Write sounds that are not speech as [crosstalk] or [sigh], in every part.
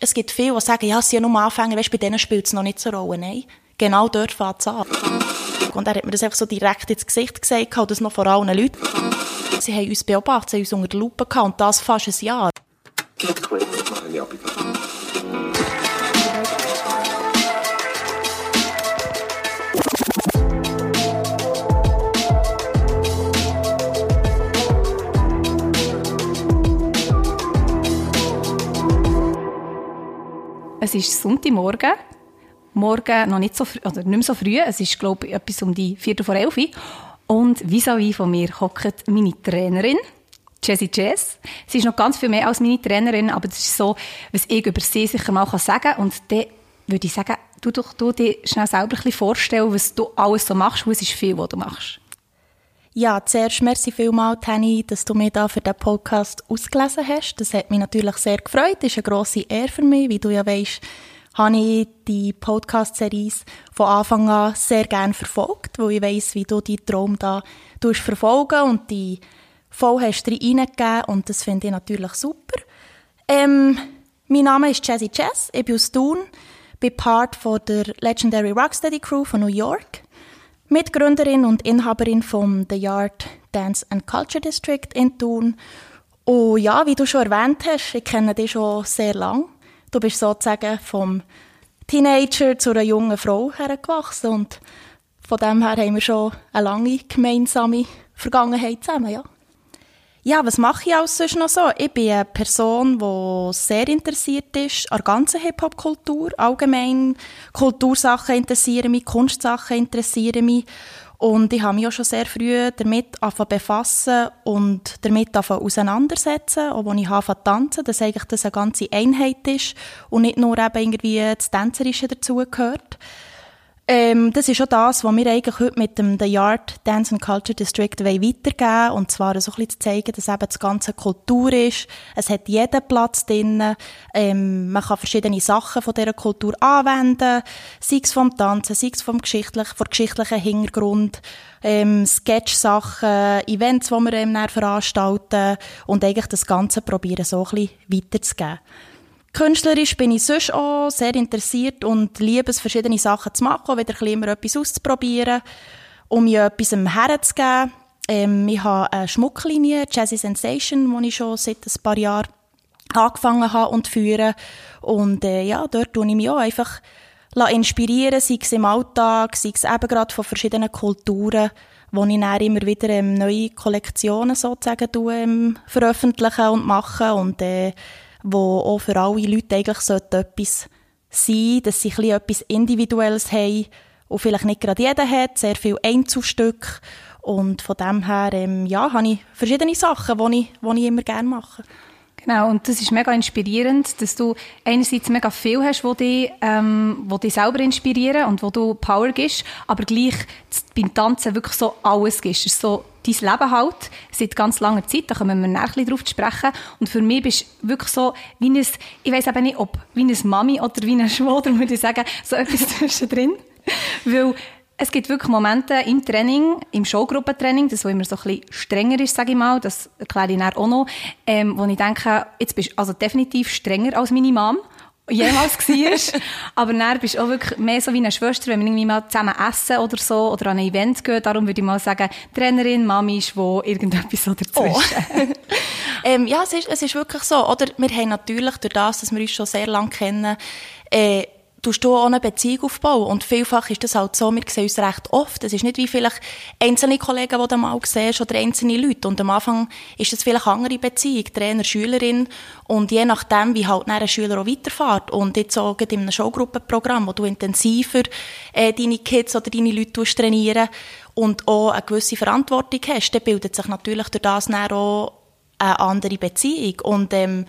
Es gibt viele, die sagen, ja, sie ja nur Anfänger, weißt, bei denen spielt es noch nicht so eine Rolle. Nein, genau dort fängt es an. Und er hat mir das einfach so direkt ins Gesicht gesagt, und das noch vor allen Leuten. Sie haben uns beobachtet, sie haben uns unter der Lupe gehabt, und das fast ein Jahr. Es ist Sonntagmorgen. Morgen noch nicht so früh, oder nicht mehr so früh. Es ist, glaube ich, etwas um die Viertel vor elf. Und vis-à-vis von mir hockt meine Trainerin, Jessie Jess. Sie ist noch ganz viel mehr als meine Trainerin, aber das ist so, was ich über sie sicher mal sagen kann. Und dann würde ich sagen, du, du, du dir schnell selber ein bisschen vorstellen, was du alles so machst, weil es ist viel, was du machst. Ja, zuerst merci vielmals, Tanny, dass du mir da für den Podcast ausgelesen hast. Das hat mich natürlich sehr gefreut. Das ist eine grosse Ehre für mich. Wie du ja weißt, habe ich die Podcast-Serie von Anfang an sehr gerne verfolgt, weil ich weiss, wie du die Traum da verfolgen und die voll hast reingegeben und das finde ich natürlich super. Ähm, mein Name ist Jessie Jess, ich bin aus Thun, bin Part von der Legendary Rocksteady Crew von New York. Mitgründerin und Inhaberin vom The Yard Dance and Culture District in Thun. Und ja, wie du schon erwähnt hast, ich kenne dich schon sehr lang. Du bist sozusagen vom Teenager zu einer jungen Frau hergewachsen und von dem her haben wir schon eine lange gemeinsame Vergangenheit zusammen, ja. Ja, was mache ich auch sonst noch so? Ich bin eine Person, die sehr interessiert ist an der ganzen Hip-Hop-Kultur. Allgemein Kultursachen interessieren mich, Kunstsachen interessieren mich. Und ich habe mich auch schon sehr früh damit befassen und damit auseinandersetzen, als ich anfange tanzen, dass eigentlich das eine ganze Einheit ist und nicht nur eben irgendwie das Tänzerische dazugehört. Ähm, das ist auch das, was wir eigentlich heute mit dem The Yard Dance and Culture District weitergeben wollen. Und zwar so ein bisschen zu zeigen, dass eben das ganze Kultur ist. Es hat jeden Platz drin. Ähm, man kann verschiedene Sachen von dieser Kultur anwenden. Sei es vom Tanzen, sei es vom geschichtlichen, vom geschichtlichen Hintergrund. Ähm, Sketch-Sachen, Events, die wir ähm, veranstalten. Und eigentlich das Ganze probieren, so ein bisschen weiterzugeben. Künstlerisch bin ich sonst auch sehr interessiert und liebe es, verschiedene Sachen zu machen, wieder immer etwas auszuprobieren, um mir etwas herzugeben. Ähm, ich habe eine Schmucklinie, Jazzy Sensation, die ich schon seit ein paar Jahren angefangen habe und führe. Und äh, ja, dort tue ich mich auch einfach inspirieren, sei es im Alltag, sei es eben gerade von verschiedenen Kulturen, wo ich dann immer wieder ähm, neue Kollektionen sozusagen tue, ähm, veröffentlichen und machen und äh, wo auch für alle Leute eigentlich etwas sein dass sie etwas Individuelles haben und vielleicht nicht gerade jeder hat, sehr viel Einzelstücke und von dem her ähm, ja, habe ich verschiedene Sachen, die ich, die ich immer gerne mache. Genau, und das ist mega inspirierend, dass du einerseits mega viel hast, wo dich, ähm, wo dich selber inspirieren und wo du Power gibst, aber gleich beim Tanzen wirklich so alles gibst. Es ist so dein Leben halt, seit ganz langer Zeit, da kommen wir nachher drauf zu sprechen. Und für mich bist du wirklich so wie ein, ich weiß eben nicht, ob wie eine Mami oder wie eine [laughs] Schwester, würde ich sagen, so etwas [laughs] zwischendrin. Weil es gibt wirklich Momente im Training, im Showgruppentraining, das wo immer so ein bisschen strenger ist, sage ich mal, das erkläre ich dann auch noch, ähm, wo ich denke, jetzt bist du also definitiv strenger als meine Mom jemals [laughs] war. Aber dann bist du auch wirklich mehr so wie eine Schwester, wenn wir irgendwie mal zusammen essen oder so oder an ein Event gehen. Darum würde ich mal sagen, Trainerin, Mami ist wo irgendetwas so dazwischen. Oh. [laughs] ähm, ja, es ist, es ist wirklich so. Oder wir haben natürlich durch das, dass wir uns schon sehr lange kennen, äh, tust du auch eine Beziehung aufbauen. Und vielfach ist das halt so, wir sehen uns recht oft. Es ist nicht wie vielleicht einzelne Kollegen, die du mal siehst, oder einzelne Leute. Und am Anfang ist das vielleicht eine andere Beziehung, Trainer, Schülerin. Und je nachdem, wie halt ein Schüler auch weiterfährt. Und jetzt auch in einem Showgruppenprogramm, wo du intensiver äh, deine Kids oder deine Leute trainieren und auch eine gewisse Verantwortung hast, dann bildet sich natürlich durch das dann auch eine andere Beziehung. Und ähm,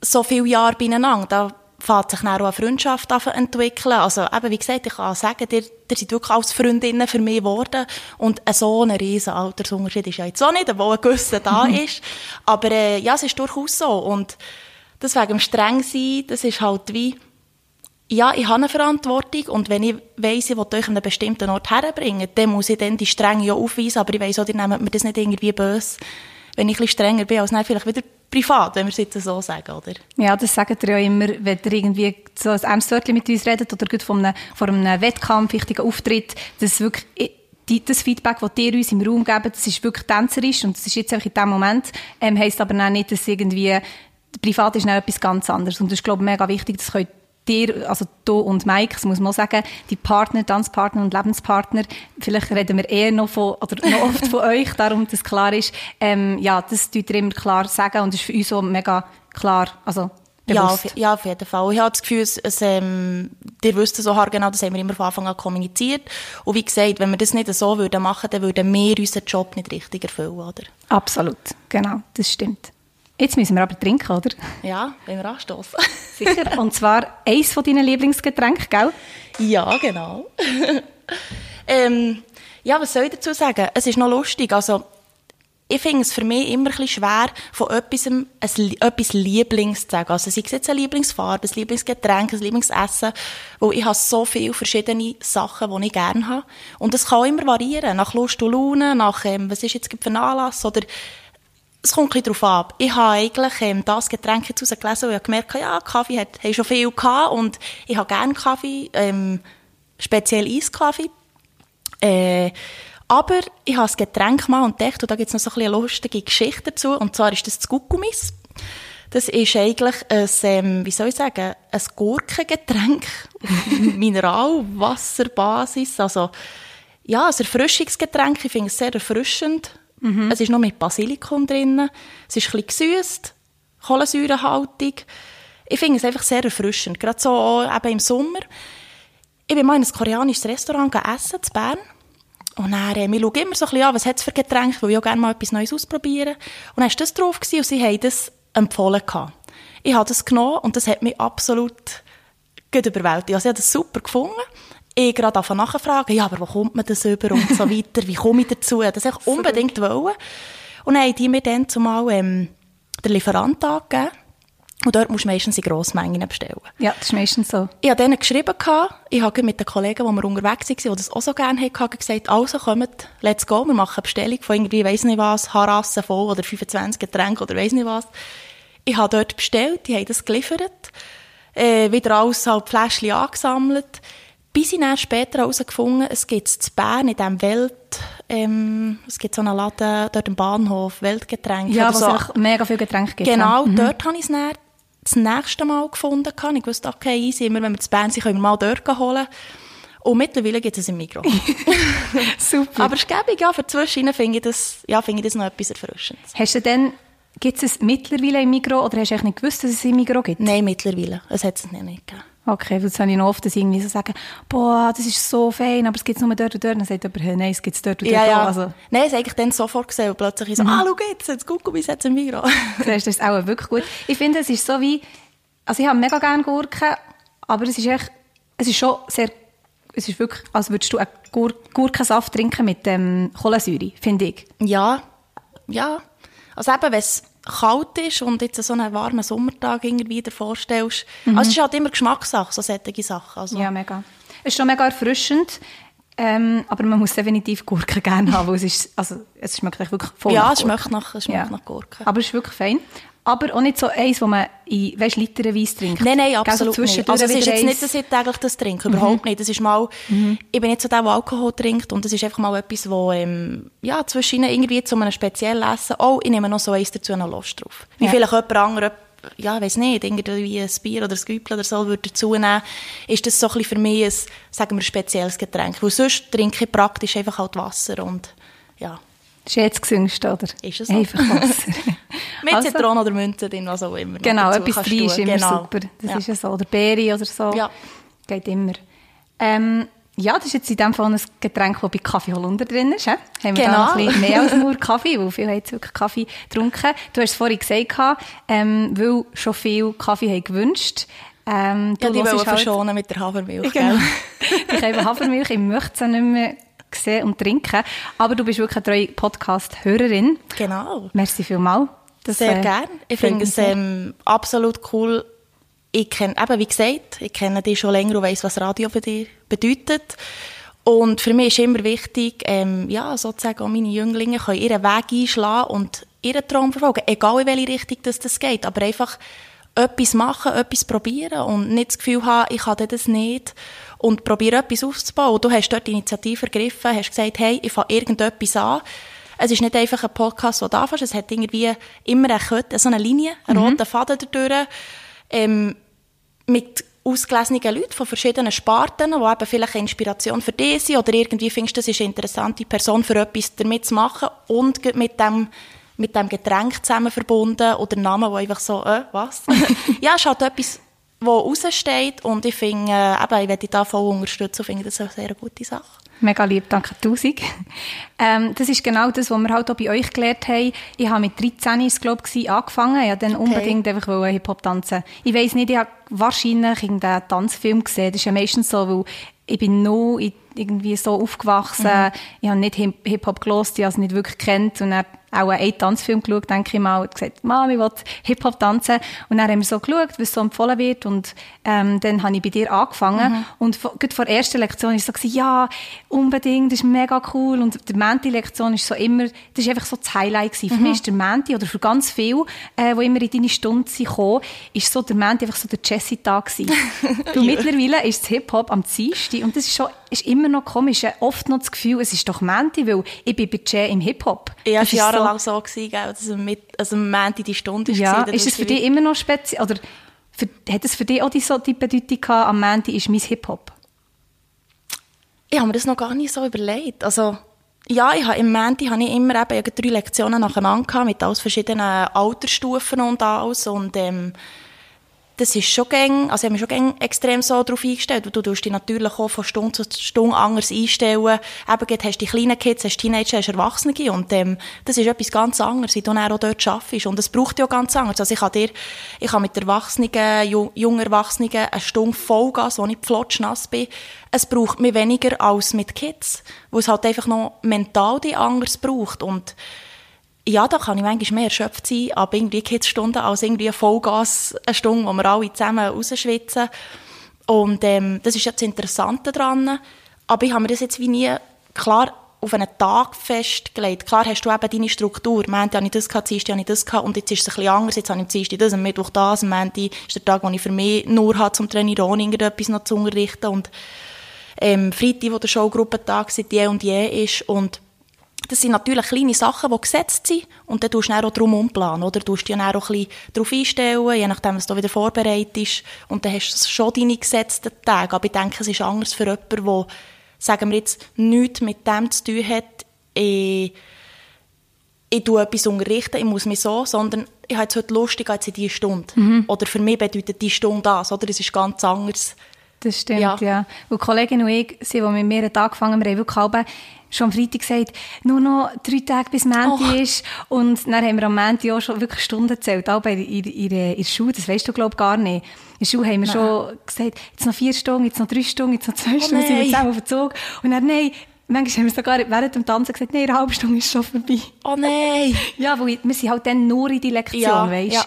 so viele Jahre beieinander, da fängt sich dann auch eine Freundschaft entwickeln. Also eben, wie gesagt, ich kann sagen, ihr, ihr seid wirklich als Freundinnen für mich geworden. Und so ein riesen Altersunterschied ist ja jetzt auch nicht, wo ein Güsse da [laughs] ist. Aber äh, ja, es ist durchaus so. Und deswegen streng sein, das ist halt wie, ja, ich habe eine Verantwortung und wenn ich weiss, ich will euch an einen bestimmten Ort herbringen, dann muss ich dann die Strenge ja aufweisen, aber ich weiss auch, ihr nehmt mir das nicht irgendwie böse, wenn ich ein bisschen strenger bin, als dann vielleicht wieder privat, wenn wir es jetzt so sagen, oder? Ja, das sagt ihr ja immer, wenn ihr irgendwie so ein ernstes Wörtchen mit uns redet oder von einem, einem Wettkampf, wichtigen Auftritt, dass wirklich das Feedback, das ihr uns im Raum gebt, das ist wirklich tänzerisch und das ist jetzt einfach in dem Moment, ähm, heisst aber auch nicht, dass irgendwie privat ist noch etwas ganz anderes und das ist, glaube ich, mega wichtig, das könnt dir, also du und Mike, das muss man sagen, die Partner, Tanzpartner und Lebenspartner, vielleicht reden wir eher noch von, oder noch oft von [laughs] euch, darum, dass klar ist, ähm, ja, das tut ihr immer klar sagen und ist für uns so mega klar, also ja auf, ja, auf jeden Fall. Ich habe das Gefühl, es, es, ähm, ihr wisst so genau, das haben wir immer von Anfang an kommuniziert. Und wie gesagt, wenn wir das nicht so würden machen, dann würden wir unseren Job nicht richtig erfüllen, oder? Absolut, genau, das stimmt. Jetzt müssen wir aber trinken, oder? Ja, wenn wir anstoßen. Sicher. Und zwar eins von deinen Lieblingsgetränken, gell? Ja, genau. [laughs] ähm, ja, was soll ich dazu sagen? Es ist noch lustig. Also, ich finde es für mich immer ein bisschen schwer, von etwas, ein, etwas Lieblings zu sagen. Also, sei es jetzt eine Lieblingsfarbe, ein Lieblingsgetränk, ein Lieblingsessen, weil ich habe so viele verschiedene Sachen, die ich gerne habe. Und es kann immer variieren, nach Lust und Laune, nach, ähm, was ist jetzt für ein Anlass, oder es kommt ein bisschen darauf ab. Ich habe eigentlich ähm, das Getränk jetzt rausgelesen und ich habe gemerkt, ja, Kaffee hat, hat schon viel gehabt und ich habe gerne Kaffee, ähm, speziell Eiskaffee. Äh, aber ich habe das Getränk mal entdeckt und da gibt es noch so ein bisschen lustige Geschichte dazu und zwar ist das das Gugumis. Das ist eigentlich ein, ähm, wie soll ich sagen, ein Gurkengetränk, [laughs] Mineralwasserbasis, also ja, ein Erfrischungsgetränk, ich finde es sehr erfrischend Mhm. Es ist noch mit Basilikum drin. Es ist bisschen gesüßt, kohlensäurehaltig. Ich finde es einfach sehr erfrischend, gerade so eben im Sommer. Ich bin mal in ein koreanisches Restaurant essen, in Bern. Und dann, äh, wir schauen immer so ein bisschen an, was hat es für Getränke, weil ich auch gerne mal etwas Neues ausprobieren. Und dann war das drauf gewesen, und sie haben das empfohlen. Gehabt. Ich habe das genommen und das hat mich absolut gut überwältigt. Also ich habe das super gefunden ich gerade davon nachfragen, ja, aber wo kommt man das über und so [laughs] weiter, wie komme ich dazu? Das ich unbedingt wollen. Und dann haben die mir dann zumal ähm, den Lieferant angegeben. Und dort musst du meistens in Grossmengen bestellen. Ja, das ist meistens so. Ich habe denen geschrieben, ich habe mit den Kollegen, die wir unterwegs waren, die das auch so gerne hatten, gesagt, also kommt, let's go, wir machen eine Bestellung von irgendwie, weiss nicht was, Harassen voll oder 25 Getränke oder weiss nicht was. Ich habe dort bestellt, die haben das geliefert, äh, wieder alles halt Fläschchen angesammelt. Bis ich dann später herausgefunden es gibt es in Bern in diesem Welt, ähm, es gibt so einen Laden dort im Bahnhof, Weltgetränke. Ja, wo so. es mega viele Getränke gibt. Genau, mhm. dort habe ich es dann das nächste Mal gefunden. Ich wusste, okay, easy, immer wenn wir zu Bern sind, können wir mal dort holen. Und mittlerweile gibt es im Mikro. [laughs] [laughs] Super. Aber es gäbe ja, für Zwischendurch finde ich, das, ja, finde ich das noch etwas Erfrischendes. Hast du denn, gibt es mittlerweile im Mikro oder hast du eigentlich nicht gewusst, dass es im Mikro gibt? Nein, mittlerweile. Es hat es nicht gegeben. Okay, das habe ich noch oft, dass irgendwie so sagen, boah, das ist so fein, aber es gibt es nur dort und dort. Dann sagt jemand, hey, nein, es gibt es dort und dort ja. Also. Nein, es eigentlich dann sofort gesehen und plötzlich so, mhm. ah, schau jetzt, jetzt guck, wie es im Mikro. das ist auch wirklich gut. Ich finde, es ist so wie, also ich habe mega gerne Gurken, aber es ist echt, es ist schon sehr, es ist wirklich, als würdest du einen Gur Gurkensaft trinken mit ähm, Kohlensäure, finde ich. Ja, ja. Also eben, wenn es kalt ist und jetzt so einen warmen Sommertag irgendwie dir vorstellst. Mhm. Also es ist halt immer Geschmackssache, so solche Sachen. Also. Ja, mega. Es ist schon mega erfrischend. Ähm, aber man muss definitiv Gurken gerne haben, weil es ist, also, es schmeckt wirklich voll Ja, es schmeckt nach, es schmeckt ja. nach Gurken. Aber es ist wirklich fein. Aber auch nicht so eins, wo man in, weißt, literweise trinkt. Nein, nein, absolut nicht. Also es ist jetzt nicht, dass ich täglich das trinke, mhm. überhaupt nicht. Das ist mal, mhm. ich bin nicht so der, der Alkohol trinkt und das ist einfach mal etwas, wo, ähm, ja, zwischen irgendwie zu einem speziellen Essen, oh, ich nehme noch so eins dazu, noch Lust drauf. Wie ja. vielleicht jemand anderes ja, weiß nicht, irgendwie ein Bier oder ein Güppel oder so würde dazu nehmen, ist das so ein für mich ein, sagen wir, spezielles Getränk. Weil sonst trinke ich praktisch einfach halt Wasser und, ja. Das ist jetzt gesüngst, oder? Ist es so? Einfach Wasser. [laughs] [laughs] Mit also, Zitronen oder Münze drin, was auch immer. Genau, etwas drin ist immer genau. super. Das ja. ist ja so. Oder Beere oder so. Ja. Geht immer. Ähm, ja, das ist jetzt in dem Fall ein Getränk, das bei Kaffee Holunder drin ist. He? Haben wir genau. da ein bisschen mehr als nur Kaffee, weil viele haben jetzt wirklich Kaffee getrunken. Du hast es vorhin gesagt, ähm, weil schon viel Kaffee haben gewünscht. Ähm, ja, die wollen halt, verschonen mit der Hafermilch. Genau. [laughs] ich habe Hafermilch, ich möchte es nicht mehr sehen und trinken. Aber du bist wirklich eine treue Podcast-Hörerin. Genau. Merci vielmals. Das, Sehr äh, gerne. Ich finde es ähm, absolut cool. Ich kenne, eben wie gesagt, ich kenne dich schon länger und weiss, was Radio für dich bedeutet. Und für mich ist immer wichtig, ähm, ja, sozusagen auch meine Jünglinge können ihren Weg einschlagen und ihren Traum verfolgen, egal in welche Richtung das, das geht, aber einfach etwas machen, etwas probieren und nicht das Gefühl haben, ich kann das nicht und probiere etwas aufzubauen. Du hast dort die Initiative ergriffen, hast gesagt, hey, ich fange irgendetwas an. Es ist nicht einfach ein Podcast, der da es hat irgendwie immer eine Kette, so eine Linie, einen mhm. roten Faden dadurch, ähm, mit ausgelesenen Leuten von verschiedenen Sparten, die eben vielleicht eine Inspiration für dich sind oder irgendwie findest, das ist eine interessante Person für etwas damit zu machen und mit dem mit dem Getränk zusammen verbunden oder Namen, wo einfach so, äh, was? [laughs] ja, es ist halt etwas, wo raussteht und ich finde, äh, eben, ich werde dich da voll unterstützen und finde das eine sehr gute Sache. Mega lieb, danke tausend. Ähm, das ist genau das, was wir halt auch bei euch gelernt haben. Ich habe mit 13, ist glaube ich, angefangen. Ich wollte dann okay. unbedingt einfach Hip-Hop tanzen. Ich weiss nicht, ich habe wahrscheinlich irgendeinen Tanzfilm gesehen. Das ist ja meistens so, weil ich bin noch irgendwie so aufgewachsen. Mhm. Ich habe nicht Hip-Hop gelost, ich habe es nicht wirklich kennt und dann auch einen Tanzfilm geschaut, denke ich mal, und gesagt, Mami, ich will Hip-Hop tanzen. Und dann haben wir so geschaut, was so empfohlen wird und ähm, dann habe ich bei dir angefangen mhm. und vor, vor der ersten Lektion war ich so, ja, unbedingt, das ist mega cool und die Menti-Lektion ist so immer, das ist einfach so das Highlight gewesen. Mhm. Für mich ist der Menti, oder für ganz viele, äh, die immer in deine Stunde sind gekommen, ist so der Menti einfach so der Jessie-Tag gewesen. [laughs] du, ja. mittlerweile ist das Hip-Hop am Dienstag und das ist schon, ist immer noch komisch, oft noch das Gefühl, es ist doch Menti, weil ich bin bei Jay im Hip-Hop. Ja, das ist jahrelang so, so gewesen, dass es mit, also Menti die Stunde ja, war. Ist es für dich immer noch speziell, oder für, hat es für dich auch die, so die Bedeutung gehabt, am Menti ist mein Hip-Hop? Ich habe mir das noch gar nicht so überlegt. Also, ja, ich habe, im Menti habe ich immer eben drei Lektionen nacheinander gehabt, mit alles verschiedenen Altersstufen und alles. Und, ähm, das ist schon gäng, also ich habe mich schon gäng extrem so darauf eingestellt. Du tust dich natürlich auch von Stunde zu Stunde anders einstellen. Eben, hast die kleinen Kids, hast Teenager, hast Erwachsene und ähm, das ist etwas ganz anderes, wie du dann auch dort arbeitest. Und es braucht ja ganz anders. Also ich habe dir, ich habe mit Erwachsenen, jungen Erwachsenen eine Stunde Vollgas, wo ich flotschnass bin. Es braucht mich weniger als mit Kids, wo es halt einfach noch mental die anders braucht und ja, da kann ich manchmal mehr erschöpft sein, aber irgendwie Kidsstunden als irgendwie Vollgas eine Stunde, wo wir alle zusammen rausschwitzen. Und ähm, das ist ja das Interessante daran. Aber ich habe mir das jetzt wie nie klar auf einen Tag festgelegt. Klar hast du eben deine Struktur. Montag habe ich das gehabt, Dienstag habe ich das gehabt und jetzt ist es ein bisschen anders. Jetzt habe ich Dienstag das, am Mittwoch das, am Montag ist der Tag, wo ich für mich nur habe, zum Trainieren irgendetwas noch zu unterrichten und ähm, Freitag, wo der Showgruppentag seit je und je ist und das sind natürlich kleine Sachen, die gesetzt sind. Und dann tust du auch drum umplanen, oder? Du tust dich dann auch ein bisschen darauf einstellen, je nachdem, was du wieder vorbereitest. Und dann hast du schon deine gesetzten Tage. Aber ich denke, es ist anders für jemanden, der, sagen wir jetzt, nichts mit dem zu tun hat, ich, ich tue etwas unterrichten, ich muss mich so, sondern ich habe jetzt heute Lust, ich gehe jetzt in diese Stunde. Mhm. Oder für mich bedeutet diese Stunde das, oder? Es ist ganz anders. Das stimmt, ja. ja. Und die Kollegin und ich, sie, die mit mir angefangen haben, haben wirklich schon am Freitag gesagt, nur noch drei Tage bis oh. ist. Und dann haben wir am Menti auch schon wirklich Stunden gezählt, auch bei in, in, in der Schule, das weißt du, glaube gar nicht. In der Schule haben wir nein. schon gesagt, jetzt noch vier Stunden, jetzt noch drei Stunden, jetzt noch zwei oh, Stunden, sind wir zusammen auf den Zug. Und dann, nein, Manchmal haben wir sogar während dem Tanzen gesagt, nein, eine halbe Stunde ist schon vorbei. Oh nein! [laughs] ja, weil wir sind halt dann nur in die Lektion, ja, weißt ja.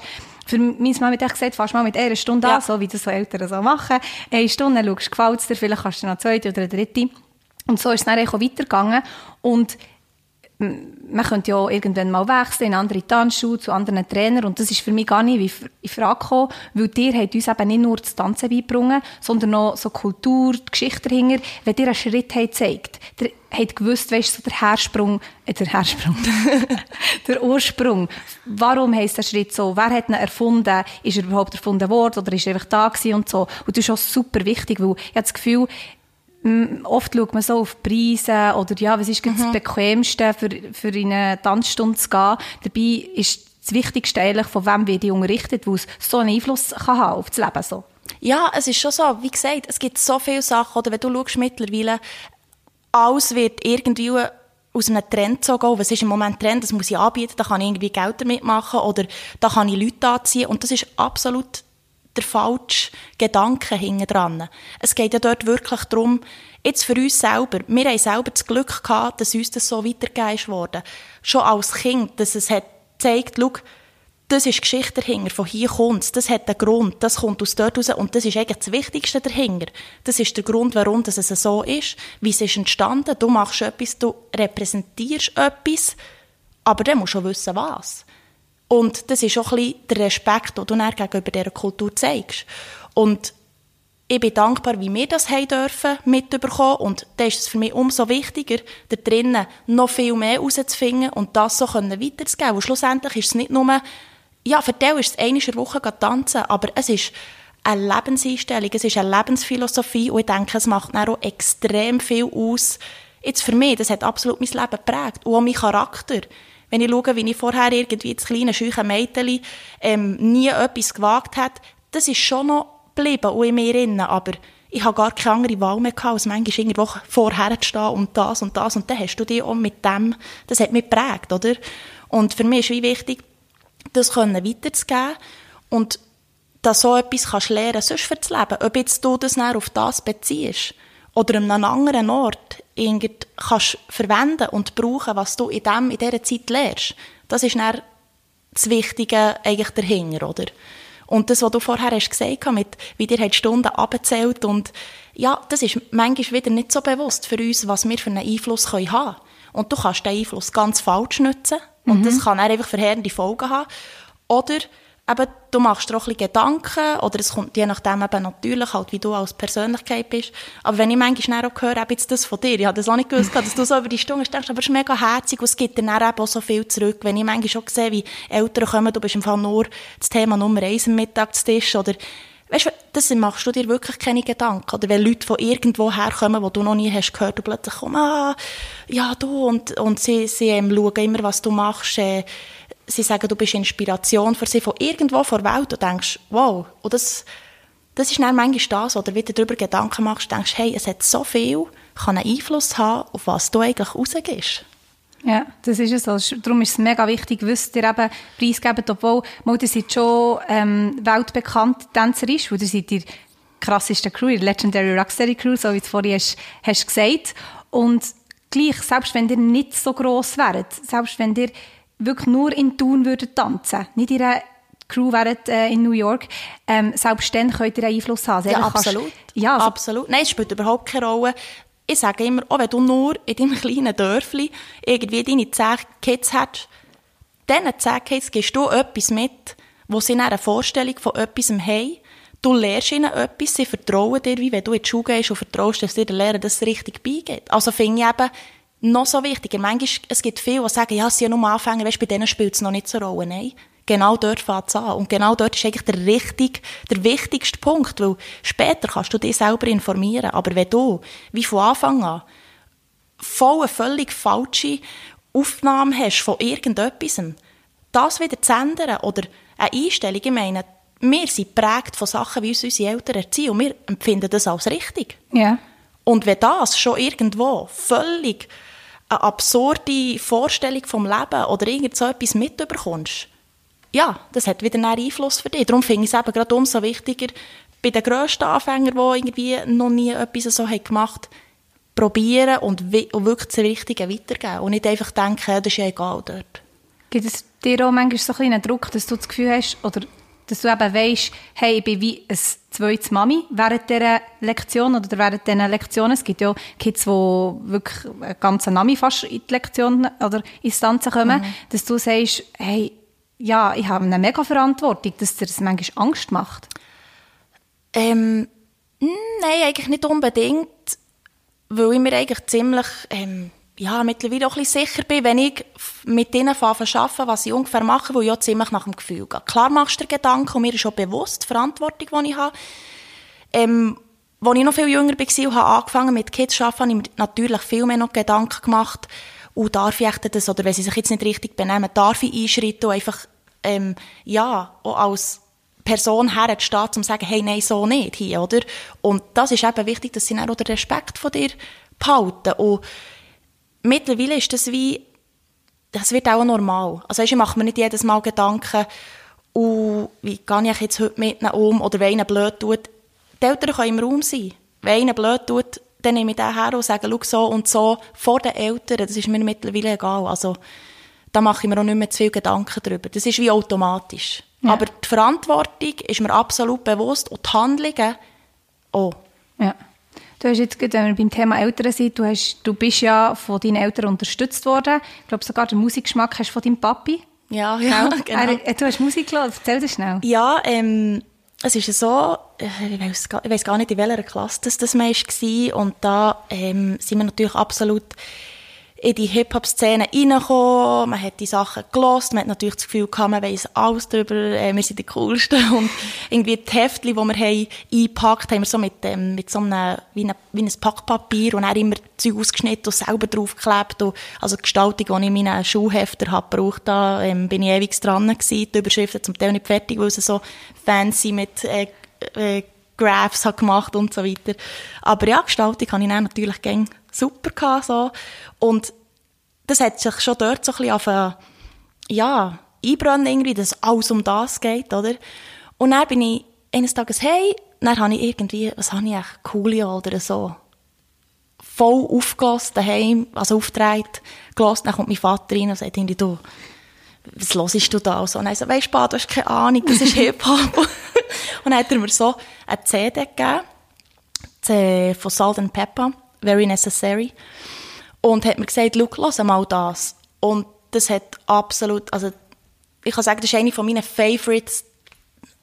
Für meine Mama hat gesagt, fast mal mit einer Stunde ja. an, so wie das so Eltern so machen. Eine Stunde, schaust, gefällt es dir, vielleicht kannst du noch eine zweite oder eine dritte. Und so ist es dann auch weitergegangen. Und man könnte ja irgendwann mal wechseln in andere Tanzschuhe zu anderen Trainern und das ist für mich gar nicht in Frage gekommen, weil ihr habt uns eben nicht nur das Tanzen beigebracht, sondern noch so Kultur, die Geschichte dahinter. Wenn ihr einen Schritt habt gezeigt, ihr habt gewusst, weißt so der Hersprung, äh, der Hersprung, [laughs] der Ursprung. Warum heisst der Schritt so? Wer hat ihn erfunden? Ist er überhaupt erfunden worden oder ist er einfach da gewesen und so? Und das ist auch super wichtig, weil ich habe das Gefühl, oft schaut man so auf Preise oder ja, was ist mhm. das Bequemste für, für in eine Tanzstunde zu gehen. Dabei ist das Wichtigste eigentlich, von wem wird die unterrichtet, weil es so einen Einfluss kann haben auf das Leben. So. Ja, es ist schon so, wie gesagt, es gibt so viele Sachen, oder wenn du schaust mittlerweile, alles wird irgendwie aus einem Trend so gehen. Was ist im Moment Trend? Das muss ich anbieten, da kann ich irgendwie Geld damit machen oder da kann ich Leute anziehen und das ist absolut der falsche Gedanke hinten dran. Es geht ja dort wirklich darum, jetzt für uns selber, wir haben selber das Glück gehabt, dass uns das so weitergegeben wurde. Schon als Kind, dass es hat gezeigt, schau, das ist Geschichte dahinter, von hier kommt es, das hat einen Grund, das kommt aus dort raus und das ist eigentlich das Wichtigste dahinter. Das ist der Grund, warum es so ist, wie es ist entstanden, du machst etwas, du repräsentierst etwas, aber dann musst du schon wissen, was. Und das ist auch ein bisschen der Respekt, den du dann gegenüber dieser Kultur zeigst. Und ich bin dankbar, wie wir das haben dürfen, mitbekommen. Und da ist es für mich umso wichtiger, da drinnen noch viel mehr herauszufinden und das so weiterzugeben. Und schlussendlich ist es nicht nur, ja, für dich ist es eine Woche tanzen, aber es ist eine Lebenseinstellung, es ist eine Lebensphilosophie und ich denke, es macht auch extrem viel aus. Jetzt für mich, das hat absolut mein Leben geprägt und auch mein Charakter. Wenn ich schaue, wie ich vorher irgendwie das kleine, scheuche Mädchen ähm, nie etwas gewagt hat, das ist schon noch geblieben und in mir drin, aber ich habe gar keine andere Wahl mehr gehabt, als manchmal irgendwo vorher zu stehen und das und das und dann hast du dich auch mit dem, das hat mich geprägt, oder? Und für mich ist wie wichtig, das können weiterzugeben und dass so etwas kannst lernen, sonst für das Leben. Ob jetzt du das dann auf das beziehst oder an einem anderen Ort irgend kannst verwenden und brauchen, was du in, dem, in dieser Zeit lernst. Das ist dann das Wichtige eigentlich dahinter, oder? Und das, was du vorher hast gesagt hast, mit, wie dir die Stunden abgezählt und ja, das ist manchmal wieder nicht so bewusst für uns, was wir für einen Einfluss haben können. Und du kannst den Einfluss ganz falsch nutzen und mhm. das kann dann einfach verheerende Folgen haben. Oder eben, du machst dir auch ein bisschen Gedanken, oder es kommt je nachdem eben natürlich halt, wie du als Persönlichkeit bist. Aber wenn ich manchmal auch höre, eben jetzt das von dir, ich habe das auch nicht gewusst, dass du so über die Stunde denkst, aber es ist mega herzig und es gibt dann eben auch so viel zurück. Wenn ich manchmal schon sehe, wie Eltern kommen, du bist im Fall nur das Thema Nummer eins am Mittagstisch, oder Weißt du, das machst du dir wirklich keine Gedanken. Oder wenn Leute von irgendwo herkommen, wo du noch nie hast gehört, und plötzlich kommen, ah, ja, du, und, und sie, sie ähm, schauen immer, was du machst, äh, sie sagen, du bist Inspiration für sie von irgendwo vor der Welt und denkst, wow, und das, das ist dann manchmal das, oder wieder darüber Gedanken machst, denkst, hey, es hat so viel, kann einen Einfluss haben, auf was du eigentlich rausgehst. Ja, das ist es so. Darum ist es mega wichtig, wisst ihr eben preisgeben, obwohl, ihr seid schon ähm, weltbekannt Tänzer ist, ihr seid die krasseste Crew, die Legendary Rocksteady Crew, so wie du vorhin hast, hast gesagt. Und gleich, selbst wenn ihr nicht so gross wäret, selbst wenn ihr wirklich nur in Thun würden tanzen, nicht in einer Crew wäret äh, in New York, ähm, selbst dann könnt ihr einen Einfluss haben. Ja, absolut. Kannst, ja, also, absolut. Nein, es spielt überhaupt keine Rolle. Ich sage immer, auch wenn du nur in deinem [laughs] kleinen Dörfli irgendwie deine zehn Kids hast, diesen zehn Kids gibst du etwas mit, wo sie eine Vorstellung von etwas haben. Du lernst ihnen etwas, sie vertrauen dir, wie wenn du in die Schule gehst und vertraust, dass dir der Lehrer das richtig beigeht. Also finde ich eben, noch so wichtiger. Manchmal, es gibt viele, die sagen, ja, es sind ja nur Anfänger, weißt, bei denen spielt es noch nicht so eine Rolle. Nein. Genau dort fängt es an. Und genau dort ist eigentlich der, richtig, der wichtigste Punkt, weil später kannst du dich selber informieren. Aber wenn du, wie von Anfang an, voll eine völlig falsche Aufnahme hast von irgendetwas, das wieder zu ändern oder eine Einstellung, ich meine, wir sind prägt von Sachen, wie uns unsere Eltern erziehen und wir empfinden das als richtig. Ja. Und wenn das schon irgendwo völlig eine absurde Vorstellung vom Leben oder irgend so etwas mitbekommst, ja, das hat wieder einen Einfluss für dich. Darum finde ich es eben gerade umso wichtiger, bei den grössten Anfängern, die irgendwie noch nie etwas so gemacht haben, probieren und, und wirklich das Richtige weitergeben. Und nicht einfach denken, das ist ja egal dort. Gibt es dir auch manchmal so einen Druck, dass du das Gefühl hast, oder dass du eben weisst, hey, ich bin wie ein zweites Mami während dieser Lektion oder während diesen Lektionen. Es gibt ja Kids, die wirklich einen ganzen Nami fast in die Lektion oder ins Tanzen kommen, mhm. dass du sagst, hey, ja, ich habe eine mega Verantwortung, dass dir das manchmal Angst macht. Ähm, nein, eigentlich nicht unbedingt, weil ich mir eigentlich ziemlich ähm, ja, mittlerweile auch ein bisschen sicher bin, wenn ich mit ihnen arbeite, was ich ungefähr mache, wo ich auch ziemlich nach dem Gefühl gehe. Klar machst du dir Gedanken und mir ist schon bewusst die Verantwortung, die ich habe. Ähm, als ich noch viel jünger war und habe angefangen mit Kids zu arbeiten, habe ich mir natürlich viel mehr noch Gedanken gemacht, und darf ich das, oder wenn sie sich jetzt nicht richtig benehmen, darf ich einschreiten und einfach, ähm, ja, auch als Person herzustehen, um zu sagen, hey, nein, so nicht hier, oder? Und das ist eben wichtig, dass sie dann auch den Respekt von dir behalten. Und mittlerweile ist das wie, das wird auch normal. Also ich mache mir nicht jedes Mal Gedanken, und wie gehe ich jetzt heute mit um, oder wenn einer blöd tut. Die Eltern können im Raum sein. Wenn einer blöd tut, dann nehme ich den her und sage, schau so und so, vor den Eltern, das ist mir mittlerweile egal. Also, da mache ich mir auch nicht mehr zu viel Gedanken darüber. Das ist wie automatisch. Ja. Aber die Verantwortung ist mir absolut bewusst und die Handlungen auch. Ja. Du hast jetzt, wenn wir beim Thema Eltern sind, du, hast, du bist ja von deinen Eltern unterstützt worden. Ich glaube, sogar den Musikgeschmack hast du von deinem Papi Ja, ja, [laughs] genau. Er, du hast Musik gehört, erzähl das schnell. Ja, ähm, es ist so, äh, ich weiß, weiss gar nicht, in welcher Klasse das, das war, und da ähm, sind wir natürlich absolut in die Hip-Hop-Szene reingekommen, man hat die Sachen gelost, man hat natürlich das Gefühl gehabt, man weiss alles darüber, äh, wir sind die Coolsten. [laughs] Und irgendwie die Heftchen, die wir haben eingepackt haben, wir so mit, ähm, mit so einem, wie, eine, wie ein Packpapier und dann immer Zeug ausgeschnitten und selber draufgeklebt und, also die Gestaltung, die ich in meinen Schuhhefter habe gebraucht, da ähm, bin ich ewig dran gewesen, die Überschriften zum Teil nicht fertig, weil sie so fancy mit äh, äh, Graphs hat gemacht und so weiter. Aber ja, Gestaltung habe ich dann natürlich gern super gehabt, so. Und das hat sich schon dort so ein bisschen auf, eine, ja, einbrennen irgendwie, dass alles um das geht, oder? Und dann bin ich eines Tages, hey, dann habe ich irgendwie, was habe ich eigentlich, Coolio oder so, voll aufgelassen daheim, also aufgedreht, gelassen, dann kommt mein Vater rein und sagt irgendwie, du, was hörst du da? Und so, und dann so, weisst du, du hast keine Ahnung, das ist [laughs] Hip-Hop. und dann hat er mir so eine CD gegeben, von Salt and Pepper, Very Necessary. Und hat mir gesagt, schau, lass mal das. Und das hat absolut, also ich kann sagen, das ist eine von meinen Favorites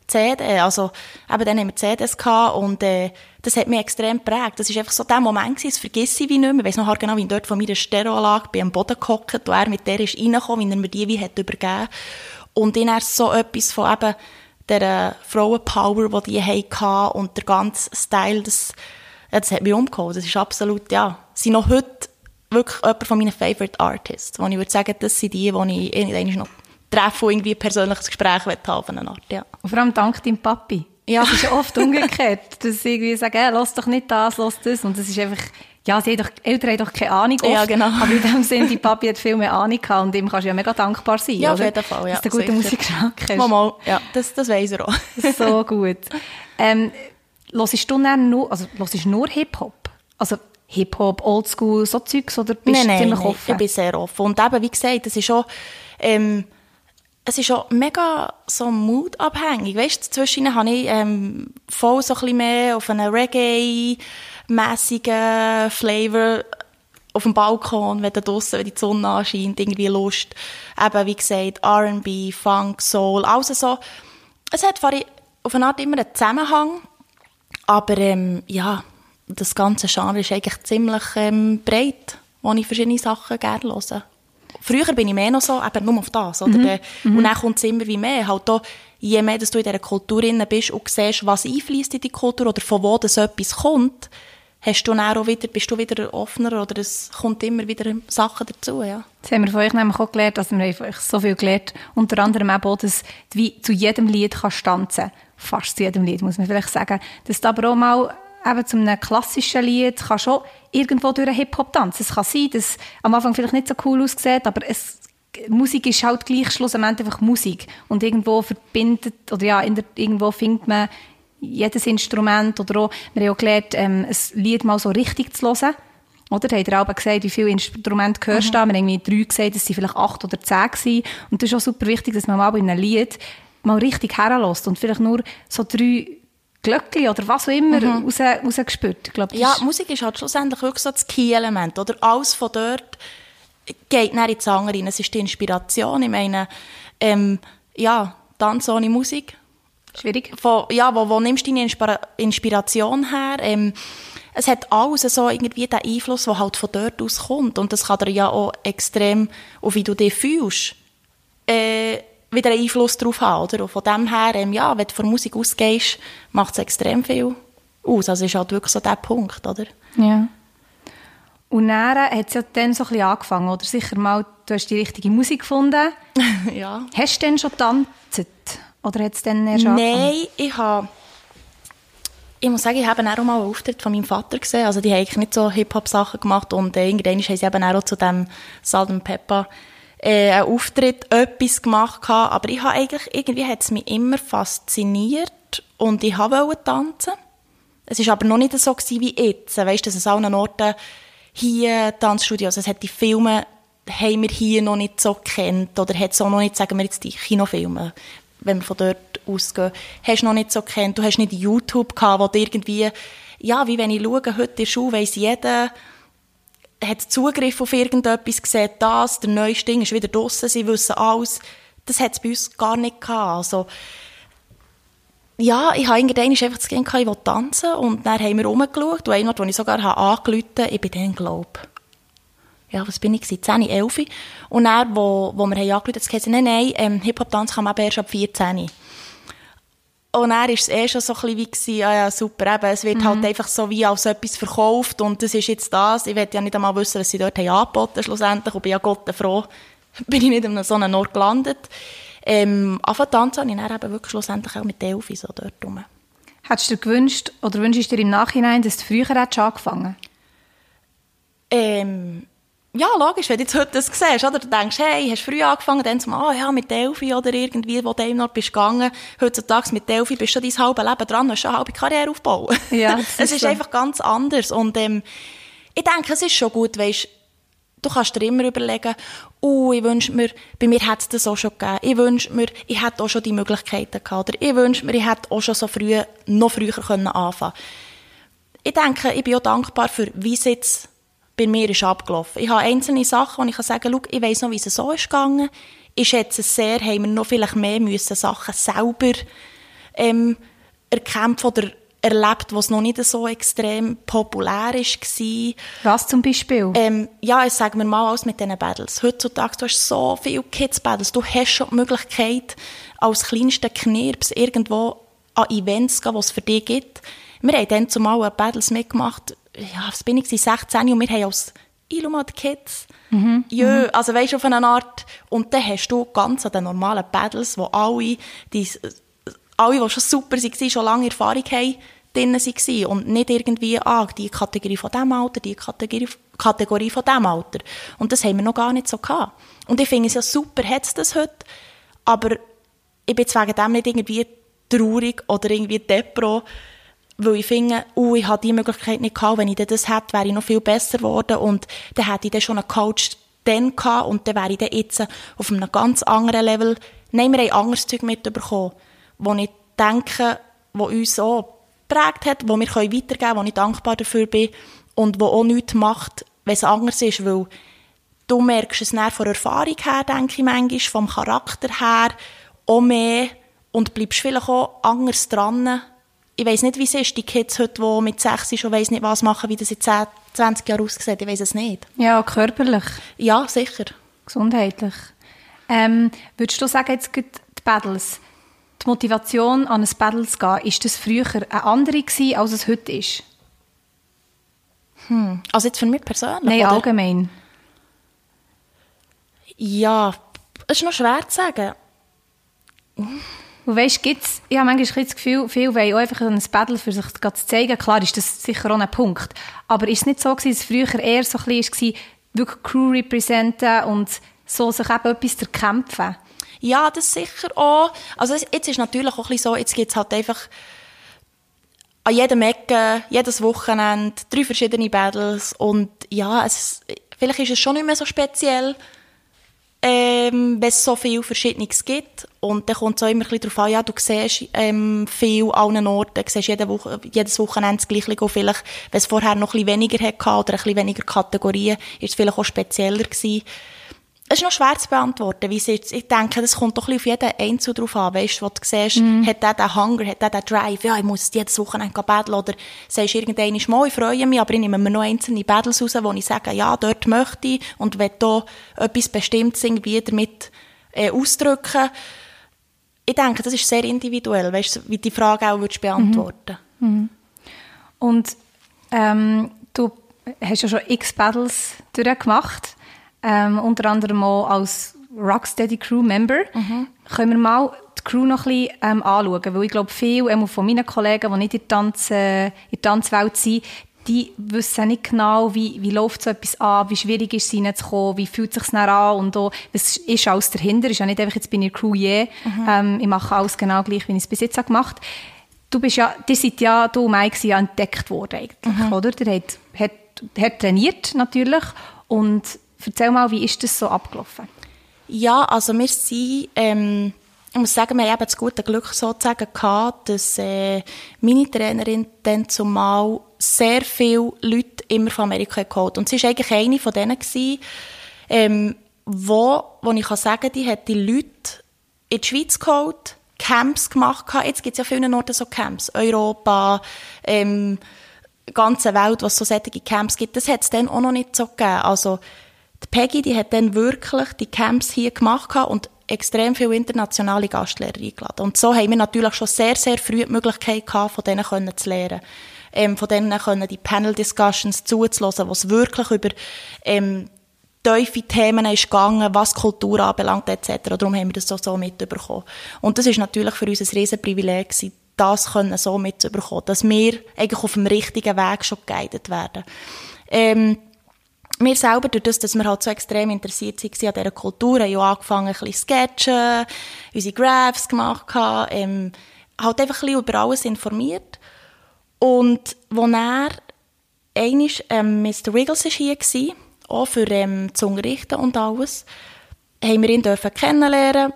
CD. Also, eben dann haben wir CDs gehabt und äh, das hat mich extrem geprägt. Das war einfach so der Moment das vergesse ich wie nicht mehr. Ich weiss noch genau, wie ich dort von meiner Stereoanlage bei am Boden gehockt und er mit der ist reingekommen, wie er mir die wie hat übergeben. Und dann erst so etwas von eben der Frauenpower, die die hatten und der ganze Style, das, das hat mich umgehauen. Das ist absolut, ja, sie noch heute wirklich jemand von meinen Favorite Artists, wo ich würde sagen, das sind die, die ich irgendwann noch treffe und irgendwie ein persönliches Gespräch haben von einer Art, ja. Und vor allem dank deinem Papi. Ja. Das ist ja oft umgekehrt, [laughs] dass sie irgendwie sagen, hey, lass doch nicht das, lass das. Und das ist einfach, ja, sie haben doch, Eltern haben doch keine Ahnung oft, Ja, genau. Aber in dem Sinne, die Papi hat viel mehr Ahnung gehabt und ihm kannst du ja mega dankbar sein, Ja, oder? auf jeden Fall, ja. Dass du gute Musikgeschmack hast. Mal, mal, ja, das, das weiss er auch. so [laughs] gut. Ähm, hörst du dann nur, also hörst nur Hip-Hop? Also Hip-Hop, Oldschool, so Zeugs, oder bist nein, du ziemlich nein, offen? ich bin sehr offen. Und eben, wie gesagt, es ist schon, ähm, es ist auch mega so moodabhängig. Weißt du, zwischen habe ich ähm, voll so ein bisschen mehr auf einen Reggae-mässigen Flavor auf dem Balkon, wenn da draussen, wenn die Sonne anscheint, irgendwie Lust. Eben, wie gesagt, R&B, Funk, Soul, alles so. Es hat auf eine Art immer einen Zusammenhang, aber ähm, ja, das ganze Genre ist eigentlich ziemlich ähm, breit, wo ich verschiedene Sachen gerne höre. Früher bin ich mehr noch so, eben nur auf das, oder? Mhm. Und dann kommt es immer wie mehr. Halt auch, je mehr dass du in dieser Kultur bist und siehst, was einfließt in die Kultur oder von wo das etwas kommt, hast du dann auch wieder, bist du wieder offener oder es kommt immer wieder Sachen dazu, ja. Das haben wir von euch nämlich auch gelernt, also wir haben von euch so viel gelernt, unter anderem auch, dass du wie zu jedem Lied kannst tanzen fast zu jedem Lied, muss man vielleicht sagen, dass du aber auch mal eben zu einem klassischen Lied kann schon irgendwo durch einen Hip-Hop tanzen. Es kann sein, dass am Anfang vielleicht nicht so cool aussieht, aber es, Musik ist halt gleich schlussendlich einfach Musik. Und irgendwo verbindet, oder ja, der, irgendwo findet man jedes Instrument oder auch, wir haben auch gelernt, ähm, ein Lied mal so richtig zu hören. Oder? Da hat er auch gesagt, wie viele Instrumente hörst du mhm. da? Wir haben irgendwie drei gesagt, es waren vielleicht acht oder zehn gewesen. Und das ist auch super wichtig, dass man mal bei einem Lied mal richtig herlässt und vielleicht nur so drei Glöckli oder was auch immer mhm. raus, rausgespürt. glaub, ja, Musik ist halt schlussendlich wirklich so das Key-Element. Oder alles von dort geht dann ins andere rein. Es ist die Inspiration. Ich meine, ähm, ja, Tanz ohne Musik. Schwierig. Von, ja, wo, wo nimmst du deine Inspira Inspiration her? Ähm, es hat alles so irgendwie den Einfluss, der halt von dort aus kommt. Und das kann dir ja auch extrem, auf wie du dich fühlst, äh, wieder einen Einfluss darauf haben, oder? Und von dem her, ähm, ja, wenn du von Musik ausgehst, macht es extrem viel aus. Also ist halt wirklich so der Punkt, oder? Ja. Und dann hat es ja dann so ein bisschen angefangen, oder? Sicher mal, du hast die richtige Musik gefunden. [laughs] ja. Hast du denn schon getanzt? Oder hat es dann erst Nein, ich habe... Ich muss sagen, ich habe auch mal einen Auftritt von meinem Vater gesehen. Also die haben nicht so Hip-Hop-Sachen gemacht und äh, irgendwann haben sie eben auch zu dem Salt Pepper äh, einen Auftritt, etwas gemacht habe, aber ich habe eigentlich, irgendwie hat es mich immer fasziniert und ich wollte tanzen. Es war aber noch nicht so gewesen wie jetzt, weißt du, dass es an allen Orten hier Tanzstudios, es hat die Filme, haben wir hier noch nicht so kennt oder hat es auch noch nicht, sagen wir jetzt die Kinofilme, wenn wir von dort ausgehen, hast du noch nicht so kennt, du hast nicht YouTube gehabt, wo irgendwie, ja, wie wenn ich schaue, heute in der Schule weiss jeder, hat Zugriff auf irgendetwas, sieht das, der neueste Ding ist wieder draussen, sie wissen alles. das hat es bei uns gar nicht gehabt. Also, ja, ich habe irgendwann einfach das Gefühl, ich will tanzen und dann haben wir rumgeschaut und einmal, wo ich sogar angerufen habe, ich bin dann, glaube ja, was bin ich gewesen? 10, 11. Und dann, wo, wo wir haben angerufen haben, hat es nein, nein, ähm, Hip-Hop-Tanz kann man aber erst ab 14. Und dann war es eh schon so ein bisschen wie, ja, ja, super, eben, es wird halt mhm. halt einfach so wie als etwas verkauft und das ist jetzt das. Ich will ja nicht einmal wissen, was sie dort haben angeboten schlussendlich und bin ja Gott froh, [laughs] bin ich nicht an so einem Ort gelandet. Ähm, anfangen tanzen habe ich dann eben wirklich schlussendlich auch mit Delphi so dort rum. Hättest du dir gewünscht oder wünschst du dir im Nachhinein, dass du früher hättest angefangen ähm, ja, logisch, wenn du jetzt heute das siehst, oder? Du denkst, hey, hast früh angefangen, dann mal, ah, ja, mit Delphi oder irgendwie, wo du noch bist gegangen. Heutzutage mit Delphi bist du schon dein halbes Leben dran, hast schon eine halbe Karriere aufbauen. Ja, [laughs] es ist so. einfach ganz anders. Und, ähm, ich denke, es ist schon gut, weißt, du kannst dir immer überlegen, oh, ich wünsche mir, bei mir hätte es das auch schon gegeben. Ich wünsche mir, ich hätte auch schon die Möglichkeiten gehabt. Oder ich wünsche mir, ich hätte auch schon so früh, noch früher können anfangen Ich denke, ich bin auch dankbar für, wie es jetzt bei mir ist abgelaufen. Ich habe einzelne Sachen, wo ich kann sagen, schau, ich weiss noch, wie es so ist gegangen. Ich schätze es sehr, haben wir noch vielleicht mehr müssen Sachen selber ähm, erkämpfen oder erlebt, was noch nicht so extrem populär war. Was zum Beispiel? Ähm, ja, ich sage mir mal alles mit diesen Battles. Heutzutage, du hast so viele Kids-Battles. Du hast schon die Möglichkeit, als kleinster Knirps irgendwo an Events zu gehen, die es für dich gibt. Wir haben dann zumal Battles mitgemacht, ja, was bin ich, 16 und wir haben als Illumat Kids. Mhm. Ja, mhm. also weißt du, auf eine Art. Und dann hast du ganz an den normalen Battles, wo alle, die, alle, die schon super waren, schon lange Erfahrung haben, drin waren. Und nicht irgendwie, ah, die Kategorie von diesem Alter, die Kategorie, Kategorie von diesem Alter. Und das haben wir noch gar nicht so gehabt. Und ich finde es ja super, hat es das heute. Aber ich bin jetzt wegen dem nicht irgendwie traurig oder irgendwie depro, weil ich finde, uh, ich habe die Möglichkeit nicht gehabt, wenn ich das hätte, wäre ich noch viel besser geworden. Und dann hätte ich dann schon einen Coach dann gehabt. Und dann wäre ich dann jetzt auf einem ganz anderen Level. Nein, wir haben anderes Zeug mitbekommen, wo ich denke, wo uns auch geprägt hat, wo wir weitergeben können, wo ich dankbar dafür bin und wo auch nichts macht, wenn es anders ist, weil du merkst es näher von Erfahrung her, denke ich manchmal, vom Charakter her, auch mehr und bleibst vielleicht auch anders dran, ich weiß nicht, wie es ist, die Kids heute, die mit 6 schon weiss nicht was machen, wie das in 10, 20 Jahren aussieht. Ich weiß es nicht. Ja, körperlich. Ja, sicher. Gesundheitlich. Ähm, würdest du sagen, jetzt die Battles, die Motivation, an ein Battle zu gehen, ist das früher eine andere gewesen, als es heute ist? Hm. Also jetzt für mich persönlich? Nein, oder? allgemein. Ja, es ist noch schwer zu sagen. Weißt, gibt's, ich habe manchmal das Gefühl, viele wollen auch einfach ein Battle für sich zu zeigen. Klar ist das sicher auch ein Punkt. Aber ist es nicht so gewesen, dass früher eher so ein bisschen war, wirklich Crew representen und so sich eben etwas zu kämpfen? Ja, das sicher auch. Also jetzt ist natürlich auch ein bisschen so, jetzt gibt es halt einfach an jedem Ecke, jedes Wochenende, drei verschiedene Battles und ja, es, vielleicht ist es schon nicht mehr so speziell, ähm, wenn es so viel Verschiedenes gibt. Und dann kommt es auch immer ein bisschen darauf an, ja, du siehst ähm, viel an allen Orten, du siehst jede Woche, jedes Wochenende das Gleiche. Und vielleicht, wenn es vorher noch ein bisschen weniger hatte oder ein bisschen weniger Kategorien, ist es vielleicht auch spezieller gewesen. Es ist noch schwer zu beantworten, wie es ist. Ich denke, das kommt doch ein bisschen auf jeden Einzel drauf an. Weißt du, wo du siehst, mm. hat der den Hunger, hat der den Drive, ja, ich muss jedes Wochenende battlen, oder sagst du irgendwann mal, ich freue mich, aber ich nehme mir noch einzelne Battles raus, wo ich sage, ja, dort möchte ich und will da etwas Bestimmtes irgendwie damit äh, ausdrücken. Ich denke, das ist sehr individuell, weißt du, wie die Frage auch würdest beantworten. Mhm. Mhm. Und ähm, du hast ja schon x Battles durchgemacht ähm, unter anderem auch als Rocksteady Crew Member. Mhm. Können wir mal die Crew noch ein bisschen ähm, anschauen? Weil ich glaube, viele von meinen Kollegen, die nicht in der, Tanz, äh, in der Tanzwelt sind, die wissen nicht genau, wie, wie läuft so etwas an, wie schwierig ist es reinzukommen, wie fühlt es sich an und auch, was ist alles dahinter. ist ja nicht einfach, jetzt bin ich Crew je, mhm. ähm, ich mache alles genau gleich, wie ich es bis jetzt gemacht habe. Du bist ja, die seid ja, du und Mike ja entdeckt worden eigentlich, mhm. oder? Der hat, hat, hat trainiert natürlich und Erzähl mal, wie ist das so abgelaufen? Ja, also wir sind, ähm, ich muss sagen, wir haben eben das gute Glück sozusagen gehabt, dass äh, meine Trainerin dann zumal sehr viele Leute immer von Amerika geholt Und sie war eigentlich eine von denen, gewesen, ähm, wo, wo ich kann sagen die hat die Leute in die Schweiz geholt, Camps gemacht. Jetzt gibt es ja vielen Orten so Camps. Europa, ähm, ganze Welt, was so solche Camps gibt. Das hat es dann auch noch nicht so gegeben. Also, die Peggy, die hat dann wirklich die Camps hier gemacht und extrem viele internationale Gastlehrer eingeladen. Und so haben wir natürlich schon sehr, sehr früh die Möglichkeit gehabt, von denen können zu lernen. Ähm, von denen können die Panel-Discussions zuzulassen, was wirklich über ähm, tiefe Themen ist gegangen, was Kultur anbelangt etc. Darum haben wir das so, so mitbekommen. Und das ist natürlich für uns ein riesen Privileg gewesen, das können so mitbekommen, dass wir eigentlich auf dem richtigen Weg schon geguidet werden. Ähm, wir selber, durch das, dass wir halt so extrem interessiert waren an dieser Kultur, haben ja angefangen, ein bisschen sketchen, unsere Graphs gemacht, ähm, halt einfach ein bisschen über alles informiert. Und wo er einmal, ähm, Mr. Wiggles war hier, war, auch für ähm, zu und alles, haben wir ihn dürfen kennenlernen.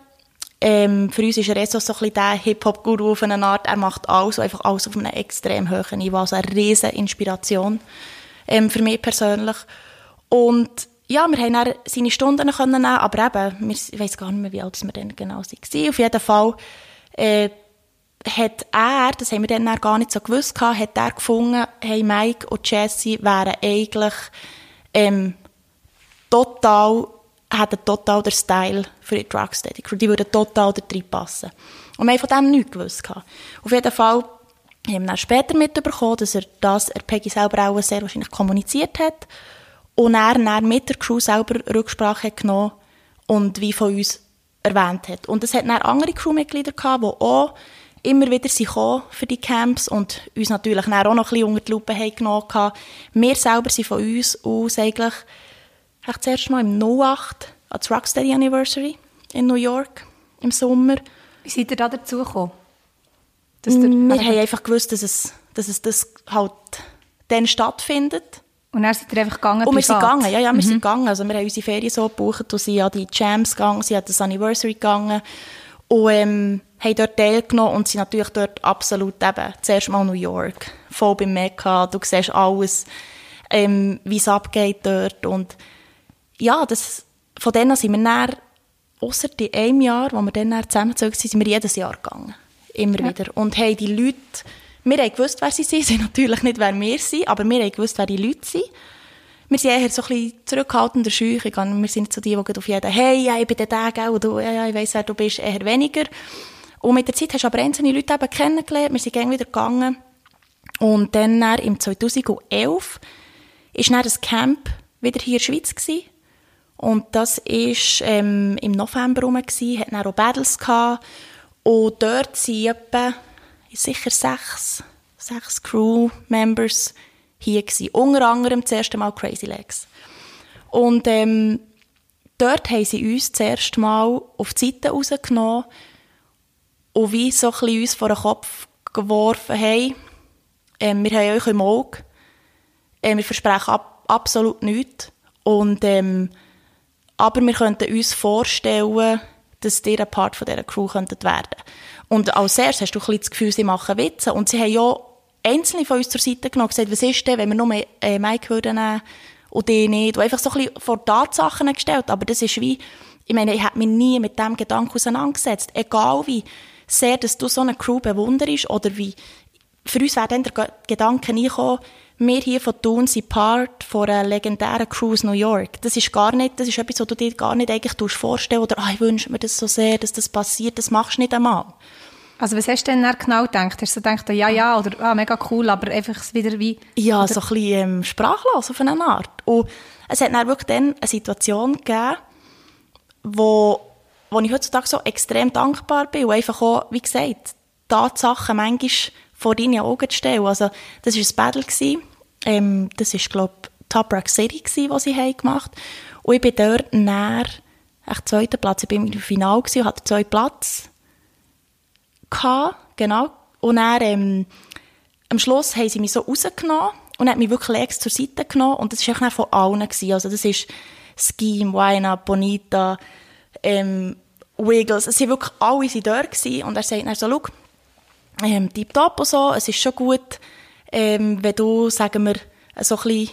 Ähm, für uns ist er eh so, ein bisschen der Hip-Hop-Guru auf eine Art. Er macht alles, einfach alles auf einem extrem hohen Niveau. Also eine riesen Inspiration ähm, für mich persönlich. Und ja, wir haben dann seine Stunden nehmen, aber eben, ich weiss gar nicht mehr, wie alt wir dann genau waren. Auf jeden Fall äh, hat er, das haben wir dann gar nicht so gewusst, hat er gefunden, hey, Mike und Jesse wären eigentlich ähm, total, hätten total den Style für die Drugsteady Crew. Die würden total da passen. Und wir haben von dem nichts gewusst. Auf jeden Fall haben wir dann später mitbekommen, dass er das er Peggy selber auch sehr wahrscheinlich kommuniziert hat und er dann mit der Crew selber Rücksprache genommen und wie von uns erwähnt hat. Und es hat dann andere Crewmitglieder gehabt, die auch immer wieder sind für die Camps und uns natürlich dann auch noch ein bisschen unter die Lupe haben genommen haben. Wir selber sind von uns aus eigentlich echt das erste Mal im 08 an der Rocksteady Anniversary in New York im Sommer. Wie seid ihr da dazu gekommen? wir haben einfach gewusst, dass es, dass es das halt dann stattfindet. Und dann sind ihr einfach gegangen? Und wir sind gegangen, ja, ja, wir mhm. sind gegangen. Also wir haben unsere Ferien so gebucht und sind an die Jams gegangen, sind an das Anniversary gegangen und ähm, haben dort teilgenommen und sind natürlich dort absolut eben, zuerst mal New York, voll beim Mekka, du siehst alles, ähm, wie es abgeht dort und ja, das, von denen sind wir dann, ausser in einem Jahr, wo wir dann zusammengezogen sind, sind wir jedes Jahr gegangen. Immer ja. wieder. Und haben die Leute wir haben gewusst, wer sie sind, [laughs] sie natürlich nicht, wer wir sind, aber wir haben gewusst, wer die Leute sind. Wir sind eher so ein bisschen zurückhaltender schüch. Wir sind nicht so die, die auf jeden «Hey, ja, ich bin der, gell, und du, ja, ich weiss, wer du bist», eher weniger. Und mit der Zeit hast du aber einzelne Leute eben kennengelernt, wir sind gerne wieder gegangen. Und dann, dann im 2011 ist dann das Camp wieder hier in der Schweiz gewesen. Und das war ähm, im November rum, gewesen, hat auch Battles gehabt. Und dort sind etwa sicher sechs, sechs Crew-Members hier gewesen. Unter anderem das erste Mal Crazy Legs. Und ähm, dort haben sie uns das erste Mal auf die Seite rausgenommen und wie so ein uns vor den Kopf geworfen, hey, ähm, wir haben euch im Auge, äh, wir versprechen ab, absolut nichts und ähm, aber wir könnten uns vorstellen, dass ihr ein Part von dieser Crew könntet werden Und als erstes hast du ein bisschen das Gefühl, sie machen Witze. Und sie haben ja einzelne von uns zur Seite genommen und gesagt, was ist denn, wenn wir nur äh, Mike würden nehmen und die nicht. Und einfach so ein bisschen vor Tatsachen gestellt. Aber das ist wie, ich meine, ich habe mich nie mit dem Gedanken auseinandergesetzt. Egal wie sehr, dass du so eine Crew bewunderst oder wie, für uns wäre dann der Gedanke nie gekommen, wir hier von Thun sind Part von einer legendären Cruise New York. Das ist gar nicht, das ist etwas, was du dir gar nicht eigentlich vorstellen oder, ah, ich wünsche mir das so sehr, dass das passiert. Das machst du nicht einmal. Also was hast du denn genau gedacht? Hast du gedacht, ja, ja, oder ah, mega cool, aber einfach wieder wie... Ja, oder? so ein bisschen ähm, sprachlos auf eine Art. Und es hat dann wirklich dann eine Situation gegeben, wo, wo ich heutzutage so extrem dankbar bin und einfach auch, wie gesagt, Tatsachen manchmal vor deinen Augen zu stellen. Also das war ein Battle. Ähm, das war, glaube ich, Rock City, gewesen, sie haben gemacht Und ich bin dort näher, echt zweiter Platz. Ich bin im Finale und hatte zwei Platz. Gehabt, genau. Und dann, ähm, am Schluss haben sie mich so rausgenommen und haben mich wirklich links zur Seite genommen. Und das war eigentlich von allen. Gewesen. Also das ist Scheme, Wine Bonita, ähm, Wiggles. Es waren wirklich alle dort gewesen. Und er sagt dann so, schau, ähm, tipptopp und so, es ist schon gut, ähm, wenn du, sagen wir, so ein bisschen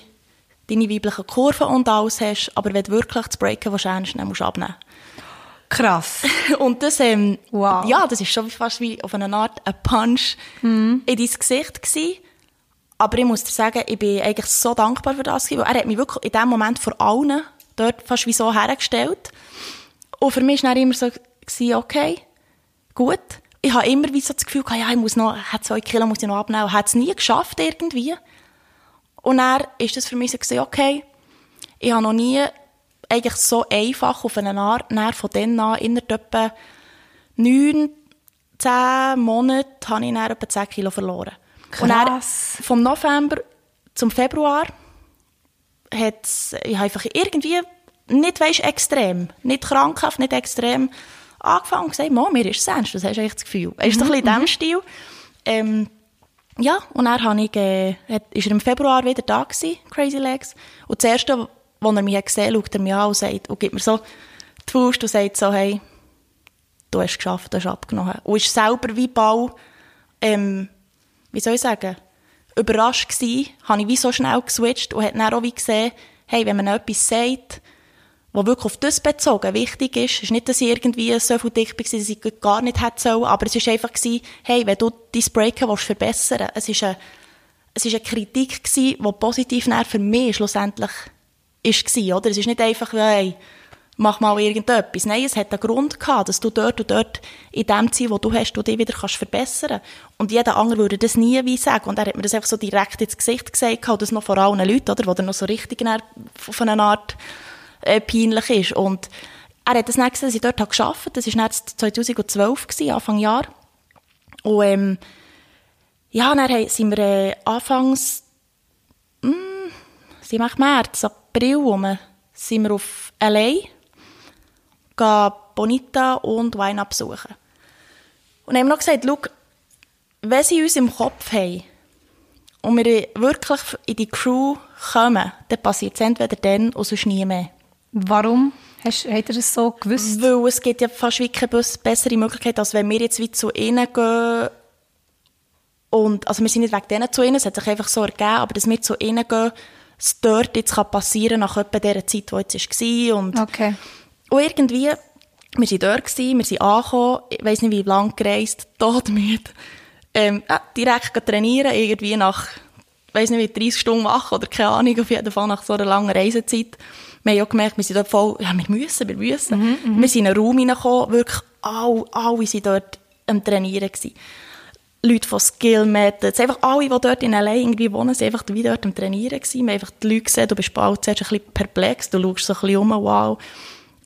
deine weiblichen Kurven und alles hast, aber wenn du wirklich das Breaken willst, dann musst du abnehmen. Krass. [laughs] Und das, ähm, Wow. ja, das ist schon fast wie auf eine Art ein Punch Mhm. in dein Gesicht gewesen. Aber ich muss dir sagen, ich bin eigentlich so dankbar für das weil er hat mich wirklich in dem Moment vor allen dort fast wie so hergestellt. Und für mich war dann immer so, okay, gut. Ich habe immer wie so das Gefühl gehabt, ja, ich muss noch, hat zwei Kilo muss ich noch abnehmen. Ich habe es nie geschafft irgendwie. Und dann ist das für mich so gewesen, okay, ich habe noch nie eigentlich so einfach auf eine Art, dann von dann an, innerhalb etwa neun, zehn Monaten habe ich dann etwa 10 Kilo verloren. Und dann, Krass. vom November zum Februar hat's, ich einfach irgendwie, nicht weisst, extrem, nicht krankhaft, nicht extrem, angefangen und gesagt, Mom, mir ist es ernst, das hast du echt das Gefühl. Es ist so ein bisschen in diesem Stil. Ähm, ja, und dann habe ich, äh, ist er im Februar wieder da gewesen, Crazy Legs. Und das Erste, als er mich hat gesehen hat, schaut er mich an und, sagt, und gibt mir so die Faust und sagt so, hey, du hast es geschafft, du hast abgenommen. Und ist selber wie Ball, ähm, wie soll ich sagen, überrascht gewesen, habe ich wie so schnell geswitcht und hat dann auch wie gesehen, hey, wenn man etwas sagt, was wirklich auf das bezogen wichtig ist, ist nicht, dass ich irgendwie so viel dick war, dass ich gar nicht hätte sollen, aber es war einfach, gewesen, hey, wenn du dein Breaken willst verbessern willst, es ist eine, es eine Kritik gewesen, die positiv für mich schlussendlich gewesen, oder? Es ist nicht einfach, hey, mach mal irgendetwas. Nein, es hat einen Grund gehabt, dass du dort und dort in dem Ziel, wo du hast, du dich wieder kannst verbessern Und jeder andere würde das nie wie sagen. Und er hat mir das einfach so direkt ins Gesicht gesagt, und das noch vor allen Leuten, oder? Wo dann noch so richtig dann auf eine Art äh, peinlich ist. Und er hat das dann gesehen, dass ich dort gearbeitet habe. Das war dann 2012, gewesen, Anfang Jahr. Und, ähm, ja, dann sind wir äh, anfangs, mh, sind wir März, April rum, sind wir auf L.A., gehen Bonita und Wine besuchen. Und haben noch gesagt, schau, wenn sie uns im Kopf haben und wir wirklich in die Crew kommen, dann passiert es entweder dann oder sonst nie mehr. Warum? Hast, hat er das so gewusst? Weil es gibt ja fast wie keine bess- bessere Möglichkeit, als wenn wir jetzt wie zu ihnen gehen und, also wir sind nicht wegen denen zu ihnen, es hat sich einfach so ergeben, aber dass wir zu ihnen gehen, es dort jetzt kann passieren nach etwa dieser Zeit, die jetzt war und Okay. und irgendwie, wir waren dort, gewesen, wir sind angekommen, ich weiss nicht wie lange gereist, [laughs] todmüde. Ähm, ja, direkt gehen trainieren, irgendwie nach, weiss nicht wie 30 Stunden wach oder keine Ahnung, auf jeden Fall nach so einer langen Reisezeit. Wir haben auch gemerkt, wir sind dort voll, ja, wir müssen, wir müssen. wir sind in einen Raum reingekommen, wirklich alle, alle sind dort am Trainieren gewesen. Leute von Skill Methods, einfach alle, die dort in L.A. irgendwie wohnen, sind einfach wie dort am Trainieren gewesen. Wir haben einfach die Leute gesehen, du bist bald zuerst ein bisschen perplex, du schaust so ein bisschen um, wow.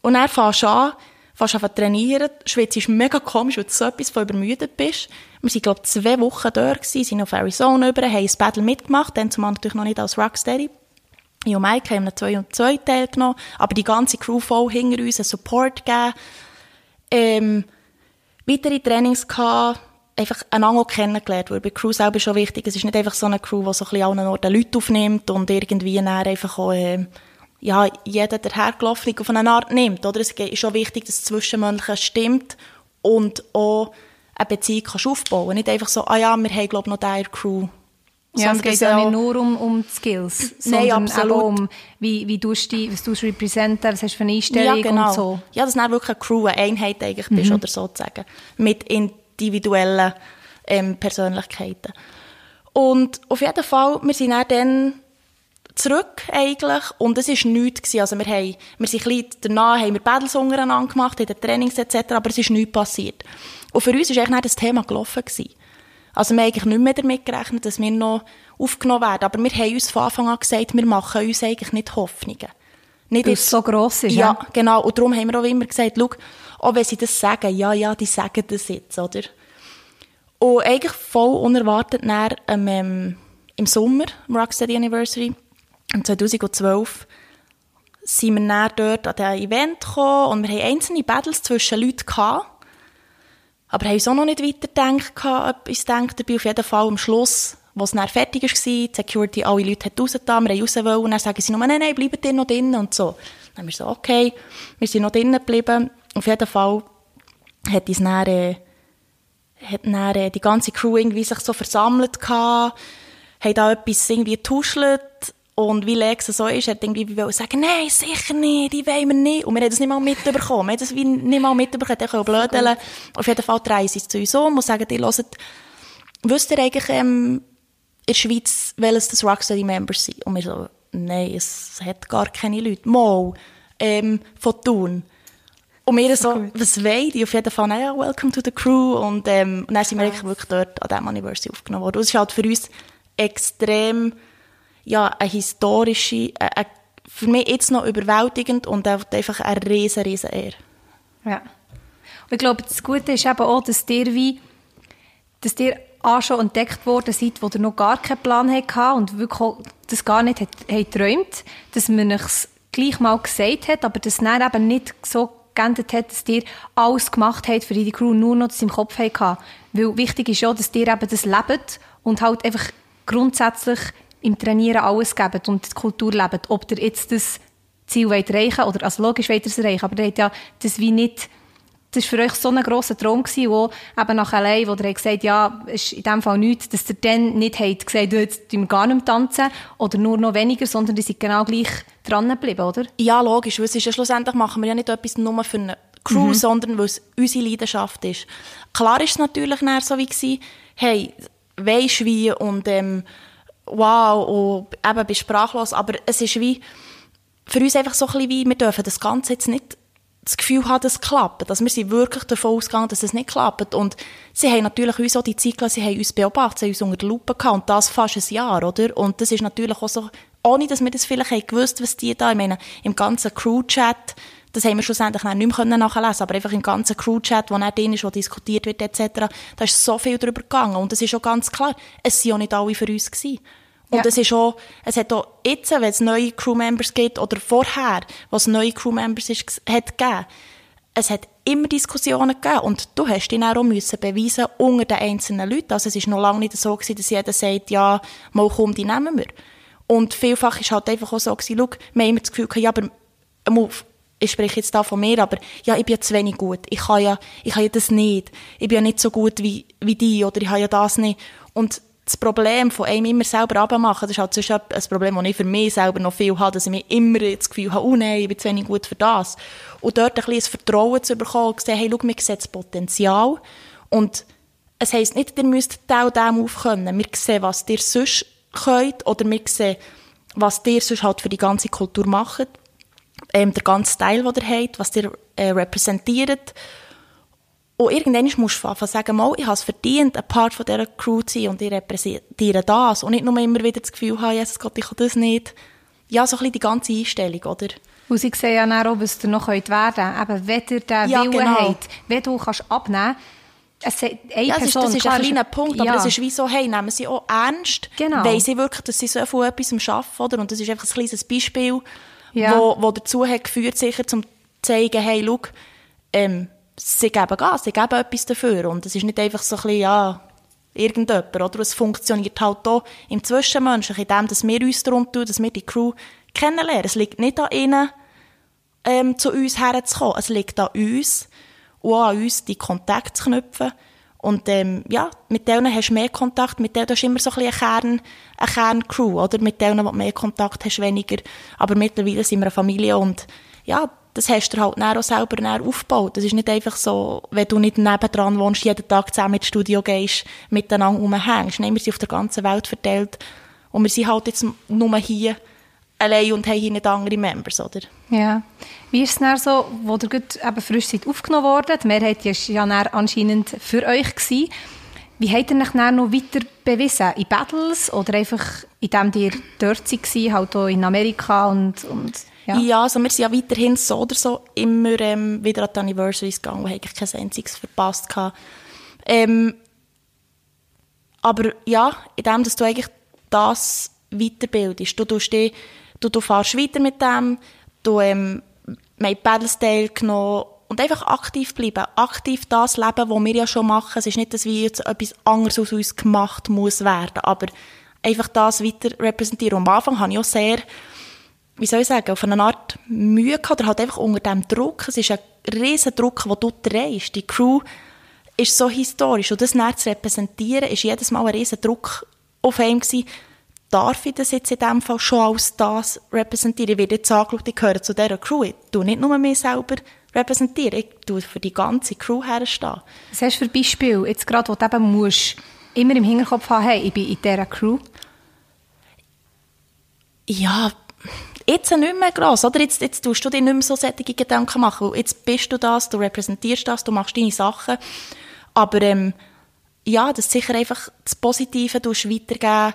Und dann fängst du an, an zu trainieren. Schweiz ist mega komisch, weil du so etwas von übermüdet bist. Wir waren, glaube ich, zwei Wochen dort gewesen, sind auf Arizona über, haben ein Battle mitgemacht, dann zumal natürlich noch nicht als Rocksteady. Mike haben 2 und 2 teilgenommen, aber die ganze Crew voll hinter uns einen Support gegeben. Ähm, weitere Trainings gehabt, einfach einander kennengelernt, weil bei Crew selber schon wichtig, es ist nicht einfach so eine Crew, die so ein bisschen allen Orten Leute aufnimmt und irgendwie dann einfach auch, ähm, ja, jeder der hergelaufene auf eine Art nimmt, oder? Es ist schon wichtig, dass das Zwischenmenschliche stimmt und auch eine Beziehung kannst aufbauen. Nicht einfach so, ah ja, wir haben, glaube ich, noch diese Crew. Ja, es geht ja auch- nicht nur um, um die Skills, Nein, sondern eben um, wie, wie du die, was du representen, was hast du für eine Einstellung ja, genau. und so. Ja, dass du wirklich eine Crew, eine Einheit eigentlich bist, oder sozusagen. Mit individuellen ähm, Persönlichkeiten. Und auf jeden Fall, wir sind dann, zurück eigentlich und es war nichts. Gewesen. Also wir, haben, wir sind ein bisschen danach haben wir Battles untereinander gemacht, in den Trainings etc., aber es ist nichts passiert. Und für uns war eigentlich das Thema gelaufen. Gewesen. Also wir haben eigentlich nicht mehr damit gerechnet, dass wir noch aufgenommen werden. Aber wir haben uns von Anfang an gesagt, wir machen uns eigentlich nicht Hoffnungen. Nicht Weil es so gross ist, ja? ja, genau. Und darum haben wir auch immer gesagt, schau, auch wenn sie das sagen, ja, ja, die sagen das jetzt, oder? Und eigentlich voll unerwartet dann, ähm, ähm, im Sommer, am Rocksteady Anniversary, im 2012, sind wir dann dort an diesem Event gekommen und wir haben einzelne Battles zwischen Leuten gehabt. Aber haben uns auch noch nicht weitergedacht, gehabt, etwas gedacht dabei. Auf jeden Fall am Schluss, wo es dann fertig war, die Security alle Leute hat rausgetan, wir haben raus wollen, und dann sagen sie nur, nein, nein, bleibt ihr noch drinnen und so. Dann haben wir so, okay, wir sind noch drinnen geblieben. Auf jeden Fall hat uns dann, äh, hat dann äh, die ganze Crew irgendwie sich so versammelt gehabt, haben da etwas irgendwie getuschelt Und wie Lex so ist, hat irgendwie wollen sagen, nein, sicher nicht, die wollen wir nicht. Und wir haben das nicht mal mitbekommen. Wir haben das wie nicht mal mitbekommen. Die können blödeln. Auf jeden Fall drehen sie zu uns um und sagen, die hören, wisst ihr eigentlich, ähm, in der Schweiz, welches das Rocksteady Members sind? Und wir so, nein, es hat gar keine Leute. Mal, ähm, von Thun. Und wir so, so was wollen die? Auf jeden Fall, naja, welcome to the crew. Und, ähm, und dann sind wir wirklich dort an diesem Anniversary aufgenommen worden. Und es ist halt für uns extrem, ja, eine historische, eine, eine, für mich jetzt noch überwältigend und einfach eine riesen, riesen Ehre. Ja. Und ich glaube, das Gute ist eben auch, dass dir wie, dass dir auch schon entdeckt worden seid, wo ihr noch gar keinen Plan hatte und wirklich das gar nicht hat, hat träumt, dass man es gleich mal gesagt hat, aber das dann eben nicht so geändert hat, dass ihr alles gemacht habt, für die Crew nur noch das im Kopf hatte. Weil wichtig ist ja, dass ihr eben das lebt und halt einfach grundsätzlich im Trainieren alles gebt und die Kultur lebt. Ob ihr jetzt das Ziel erreichen wollt, oder, also logisch wollt ihr es erreichen, aber ihr habt ja das wie nicht das war für euch so ein grosser Traum, gewesen, wo eben nach allein, wo ihr gesagt ja, ist in dem Fall nichts, dass ihr dann nicht habt gesagt, jetzt tun wir gar nicht tanzen oder nur noch weniger, sondern die sind genau gleich dran geblieben, oder? Ja, logisch, weil es ist ja schlussendlich machen wir ja nicht etwas nur für eine Crew, mhm. sondern weil es unsere Leidenschaft ist. Klar ist es natürlich so wie gewesen, hey, weisst wie und ähm, wow, und eben bist sprachlos, aber es ist wie, für uns einfach so ein bisschen wie, wir dürfen das Ganze jetzt nicht das Gefühl haben, dass es klappt. Also wir sind wirklich davon ausgegangen, dass es nicht klappt. Und sie haben natürlich uns auch die Zeit gelassen, sie haben uns beobachtet, sie haben uns unter der Lupe gehabt. Und das fast ein Jahr, oder? Und das ist natürlich auch so, ohne dass wir das vielleicht haben gewusst, was die da, ich meine, im ganzen Crew-Chat, das haben wir schlussendlich nicht mehr nachlesen aber einfach im ganzen Crew-Chat, wo nicht drin ist, wo diskutiert wird, etc., da ist so viel darüber gegangen. Und es ist auch ganz klar, es waren auch nicht alle für uns gewesen. Und ja. es ist auch, es hat auch jetzt, wenn es neue Crewmembers gibt, oder vorher, was neue Crewmembers ist, hat gegeben, es hat immer Diskussionen gegeben und du hast ihn auch müssen beweisen unter den einzelnen Leuten. Also es ist noch lange nicht so gewesen, dass jeder sagt, ja, mal komm, die nehmen wir. Und vielfach ist halt einfach auch so gewesen, schau, wir haben immer das Gefühl gehabt, ja, aber, ich spreche jetzt da von mir, aber ja, ich bin ja zu wenig gut. Ich kann ja, ich kann ja das nicht. Ich bin ja nicht so gut wie, wie die oder ich habe ja das nicht. Und das Problem von einem immer selber abmachen, das ist halt sonst ein Problem, das ich für mich selber noch viel habe, dass ich mir immer das Gefühl habe, oh nein, ich bin zu wenig gut für das. Und dort ein bisschen Vertrauen zu bekommen und zu sehen, hey, schau, wir sehen das Potenzial. Und es heisst nicht, ihr müsst auch dem aufkönnen. Wir sehen, was ihr sonst könnt oder wir sehen, was ihr sonst halt für die ganze Kultur macht. Ähm, der ganze Style, den ihr habt, was ihr äh, repräsentiert und irgendwann musst du anfangen sagen, mal, ich habe es verdient, ein Part von dieser Crew zu sein und ich repräsentiere das. Und nicht nur immer wieder das Gefühl haben, Jesus Gott, ich kann das nicht. Ja, so ein bisschen die ganze Einstellung, oder? Und sie sehen ja auch, was ihr noch werden könnt. Eben, wenn ihr den ja, Willen genau. habt, wenn du kannst abnehmen kannst, eine ja, Person, ist, das ist ein kleiner Punkt, aber das ist wie so, hey, nehmen sie auch ernst, genau. weiss sie wirklich, dass sie so von etwas arbeiten, oder? Und das ist einfach ein kleines Beispiel, ja. wo, wo dazu hat geführt, sicher, zum zu zeigen, hey, schau, ähm, sie geben Gas, sie geben etwas dafür. Und es ist nicht einfach so ein bisschen, ja, irgendjemand, oder? Es funktioniert halt auch im Zwischenmenschlichen, in dem, dass wir uns darum tun, dass wir die Crew kennenlernen. Es liegt nicht an ihnen, ähm, zu uns herzukommen. Es liegt an uns und auch an uns, die Kontakte zu knüpfen. Und ähm, ja, mit denen hast du mehr Kontakt, mit denen hast du immer so ein bisschen eine, Kern, eine Kerncrew, oder? Mit denen, du mehr Kontakt hast, weniger. Aber mittlerweile sind wir eine Familie und ja, das hast du halt auch selber aufgebaut. Das ist nicht einfach so, wenn du nicht nebendran wohnst, jeden Tag zusammen ins Studio gehst, miteinander rumhängst. Nein, wir sind auf der ganzen Welt verteilt und wir sind halt jetzt nur hier allein und haben hier nicht andere Members, oder? Ja. Wie ist es dann so, wo ihr gut eben frisch seid aufgenommen worden? Die Mehrheit war ja anscheinend für euch. Gewesen. Wie habt ihr euch dann noch weiter bewiesen? In Battles oder einfach, indem ihr dort war, halt auch in Amerika und, und ja. ja, also wir sind ja weiterhin so oder so immer ähm, wieder an die Anniversaries gegangen, wo eigentlich kein einziges verpasst. Ähm, aber ja, in dem, dass du eigentlich das weiterbildest. Du, tust die, du, du fährst weiter mit dem, du ähm, wir Paddles teilgenommen und einfach aktiv bleiben. Aktiv das leben, was wir ja schon machen. Es ist nicht, dass wir jetzt etwas anderes aus uns gemacht muss werden, aber einfach das weiter repräsentieren. Und am Anfang habe ich auch sehr wie soll ich sagen, auf eine Art Mühe gehabt, oder halt einfach unter dem Druck. Es ist ein riesen Druck, den du trägst. Die Crew ist so historisch und das näher zu repräsentieren, ist jedes Mal ein riesen Druck auf einem gewesen. darf ich das jetzt in dem Fall schon als das repräsentieren? Ich werde jetzt angeschaut, ich gehöre zu dieser Crew. Ich tue nicht nur mich selber repräsentieren, ich tue für die ganze Crew herstehen. Was hast du für Beispiel, jetzt gerade, wo du eben musst, immer im Hinterkopf haben, hey, ich bin in dieser Crew? Ja, jetzt nicht mehr gross, oder? Jetzt, jetzt tust du dir nicht mehr so solche Gedanken machen, weil jetzt bist du das, du repräsentierst das, du machst deine Sachen, aber ähm, ja, das sicher einfach das Positive, du weitergeben,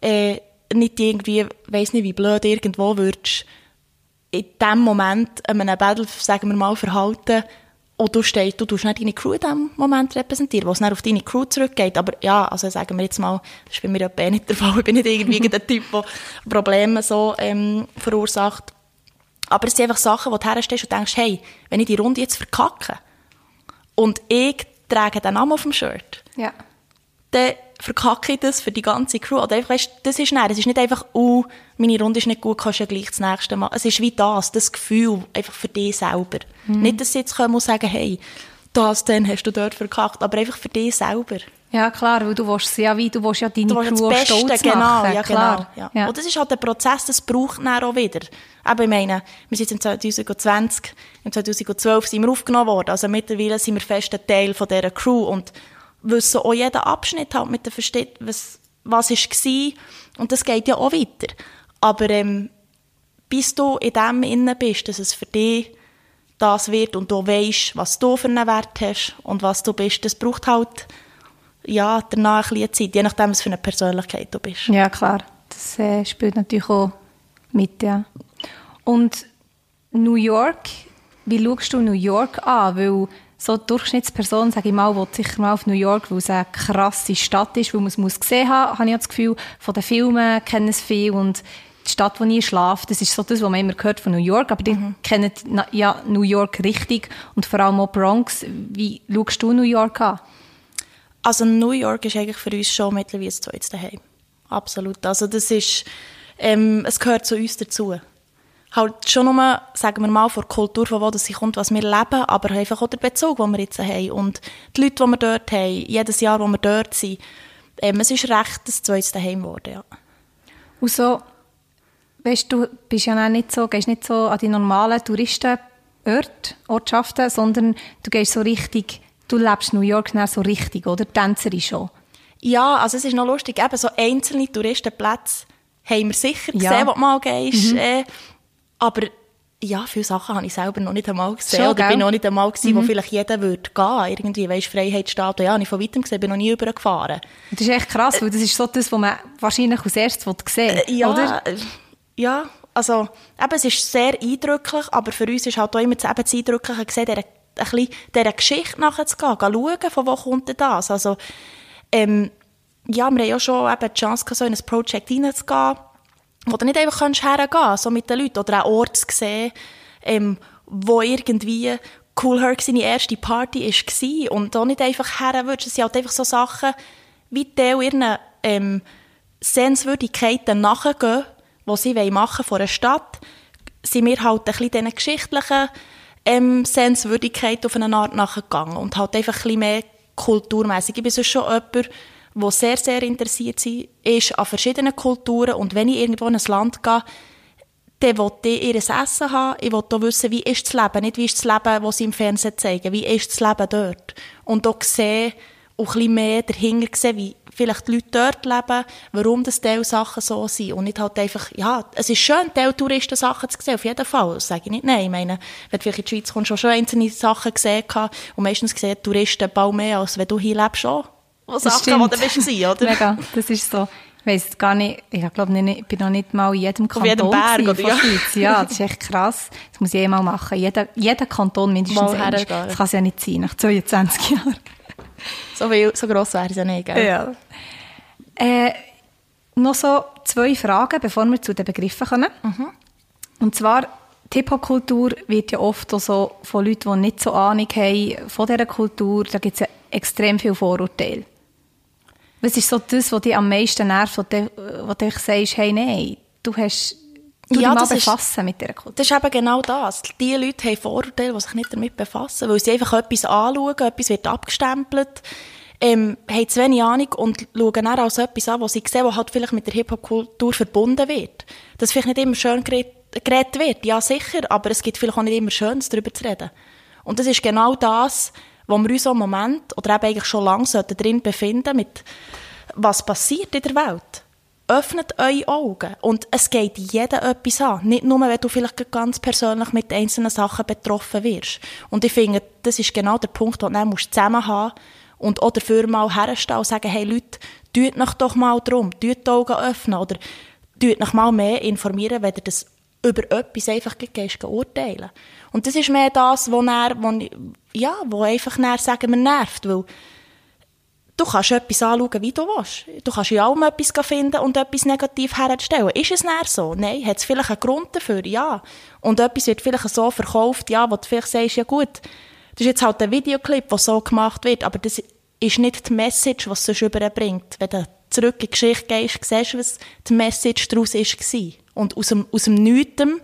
äh, nicht irgendwie, weiss nicht, wie blöd irgendwo würdest in dem Moment einem Battle, sagen wir mal, verhalten und du stehst, du tust nicht deine Crew in dem Moment repräsentieren, wo es dann auf deine Crew zurückgeht. Aber ja, also sagen wir jetzt mal, das ist bei mir ja nicht der Fall. Ich bin nicht irgendwie [laughs] der Typ, der Probleme so ähm, verursacht. Aber es sind einfach Sachen, wo du herstehst und denkst, hey, wenn ich die Runde jetzt verkacke und ich trage den Namen auf dem Shirt, ja. dann verkacke ich das für die ganze Crew. Oder einfach, weißt, das ist nicht, es ist nicht einfach, oh, meine Runde ist nicht gut, kannst du ja gleich das nächste Mal. Es ist wie das, das Gefühl, einfach für dich selber. Mhm. Nicht, dass sie jetzt kommen und sagen, hey, das, dann hast du dort verkackt, aber einfach für dich selber. Ja, klar, weil du willst ja wie, du willst ja deine du Crew das Beste, stolz genau, machen. Ja, klar. genau. Ja. Ja. Und das ist halt der Prozess, das braucht dann auch wieder. Aber ich meine, wir sind im 2020, im 2012 sind wir aufgenommen worden, also mittlerweile sind wir fest ein Teil von dieser Crew und wissen auch jeden Abschnitt halt mit der Versteht, was, was ist war. Und das geht ja auch weiter. Aber ähm, bis du in dem innen bist, dass es für dich das wird und du weißt, was du für einen Wert hast und was du bist, das braucht halt ja, danach ein Zeit, je nachdem, was für eine Persönlichkeit du bist. Ja, klar. Das äh, spielt natürlich auch mit, ja. Und New York, wie schaust du New York an? Weil so eine Durchschnittsperson, sage ich mal, will sicher mal auf New York, weil es eine krasse Stadt ist, weil man es muss gesehen haben, habe ich das Gefühl, von den Filmen kennen es viel und die Stadt, wo ich schlafe, das ist so das, was man immer hört von New York, aber mhm. die kennen ja New York richtig und vor allem auch Bronx. Wie schaust du New York an? Also New York ist eigentlich für uns schon mittlerweile das zweite Heim. Absolut. Also das ist, ähm, es gehört zu uns dazu halt schon nur, sagen wir mal, von der Kultur, von wo das sie kommt, was wir leben, aber einfach auch der Bezug, den wir jetzt haben. Und die Leute, die wir dort haben, jedes Jahr, wo wir dort sind, ähm, es ist recht das zweite Heim geworden, ja. Und so, weißt du, bist ja nicht so, gehst nicht so an die normalen Touristenorte, Ortschaften, sondern du gehst so richtig, du lebst New York so richtig, oder? Tänzerin schon. Ja, also es ist noch lustig, eben so einzelne Touristenplätze haben wir sicher gesehen, ja. wo du mal gehst. Mhm. Äh, aber ja, viele Sachen habe ich selber noch nicht einmal gesehen. Schon, oder bin noch nicht einmal gesehen, mhm. wo vielleicht jeder würde gehen. Irgendwie, weisst, Freiheitsstatue. Ja, habe ich von weitem gesehen, bin noch nie übergefahren. Das ist echt krass, äh, weil das ist so das, was man wahrscheinlich als erstes sehen will, äh, ja, oder? Äh, ja, also, eben, es ist sehr eindrücklich, aber für uns ist halt auch immer das, eben das Eindrückliche gesehen, dieser, ein bisschen dieser Geschichte nachzugehen, schauen, von wo kommt das? Also, ähm, ja, wir haben ja schon eben die Chance gehabt, so in ein Projekt reinzugehen wo du nicht einfach hergehen kannst, so mit den Leuten, oder auch Orte sehen, ähm, wo irgendwie Cool Herc seine erste Party war und da nicht einfach her würdest. Es sind halt einfach so Sachen, wie die ihren ähm, Sehenswürdigkeiten nachgehen, die sie machen von einer Stadt, sind wir halt ein bisschen diesen geschichtlichen ähm, Sehenswürdigkeiten auf eine Art nachgegangen und halt einfach ein bisschen mehr kulturmäßig. Ich bin sonst schon jemand, der sehr, sehr interessiert ist an verschiedenen Kulturen. Und wenn ich irgendwo in ein Land gehe, dann will ich ihr Essen haben. Ich will auch wissen, wie ist das Leben. Nicht wie ist das Leben, das sie im Fernsehen zeigen. Wie ist das Leben dort? Und auch sehen, auch ein bisschen mehr dahinter sehen, wie vielleicht die Leute dort leben, warum das Teil Sachen so sind. Und nicht halt einfach, ja, es ist schön, Teil Touristen Sachen zu sehen, auf jeden Fall. Das sage ich nicht, nein. Ich meine, wenn du in die Schweiz kommst, schon einzelne Sachen gesehen hast, und meistens sehen Touristen bald mehr, als wenn du hier lebst, auch was Sachen, stimmt. die du bist, oder? Mega, das ist so. Ich weiss gar nicht, ich glaube, ich bin noch nicht mal in jedem Kanton jedem Berg, oder? Ja. Schweiz. Ja, das ist echt krass. Das muss ich eh mal machen. Jeder, jeder Kanton mindestens mal Das kann es ja nicht sein, nach 22 Jahren. [laughs] So, viel, so gross wäre es ja nicht, gell? Ja. Äh, noch so zwei Fragen, bevor wir zu den Begriffen kommen. Mhm. Und zwar, die Hip-Hop-Kultur wird ja oft so von Leuten, die nicht so Ahnung haben von dieser Kultur, da gibt es ja extrem viele Vorurteile. Was ist so das, was dich am meisten nervt, wo du, wo du sagst, hey, nein, du hast Du ja, dich mal befassen ist, mit dieser Kultur. Das ist eben genau das. Die Leute haben Vorurteile, die sich nicht damit befassen, weil sie einfach etwas anschauen, etwas wird abgestempelt. ähm, haben zu wenig Ahnung und schauen dann als etwas an, was sie sehen, was halt vielleicht mit der Hip-Hop-Kultur verbunden wird. Das vielleicht nicht immer schön geredet, geredet wird, ja sicher, aber es gibt vielleicht auch nicht immer Schönes, darüber zu reden. Und das ist genau das, wo wir uns im Moment, oder eben eigentlich schon lange drin befinden, mit was passiert in der Welt. Öffnet eure Augen. Und es geht jedem etwas an. Nicht nur, wenn du vielleicht ganz persönlich mit einzelnen Sachen betroffen wirst. Und ich finde, das ist genau der Punkt, den du zusammen haben und auch dafür mal herstehen und sagen, hey Leute, tut euch doch mal drum, tut die Augen öffnen oder tut euch mal mehr informieren, wenn ihr das über etwas einfach gehst, urteilen. Und das ist mehr das, wo, er, wo, ja, wo einfach näher sagen wir nervt, weil du kannst etwas anschauen, wie du willst. Du kannst in allem etwas finden und etwas negativ herstellen. Ist es näher so? Nein. Hat es vielleicht einen Grund dafür? Ja. Und etwas wird vielleicht so verkauft, ja, wo du vielleicht sagst, ja gut, das ist jetzt halt ein Videoclip, der so gemacht wird, aber das ist nicht die Message, was es überbringt. Wenn du zurück in die Geschichte gehst, siehst du, was die Message daraus war. Und aus dem, aus dem Nichtem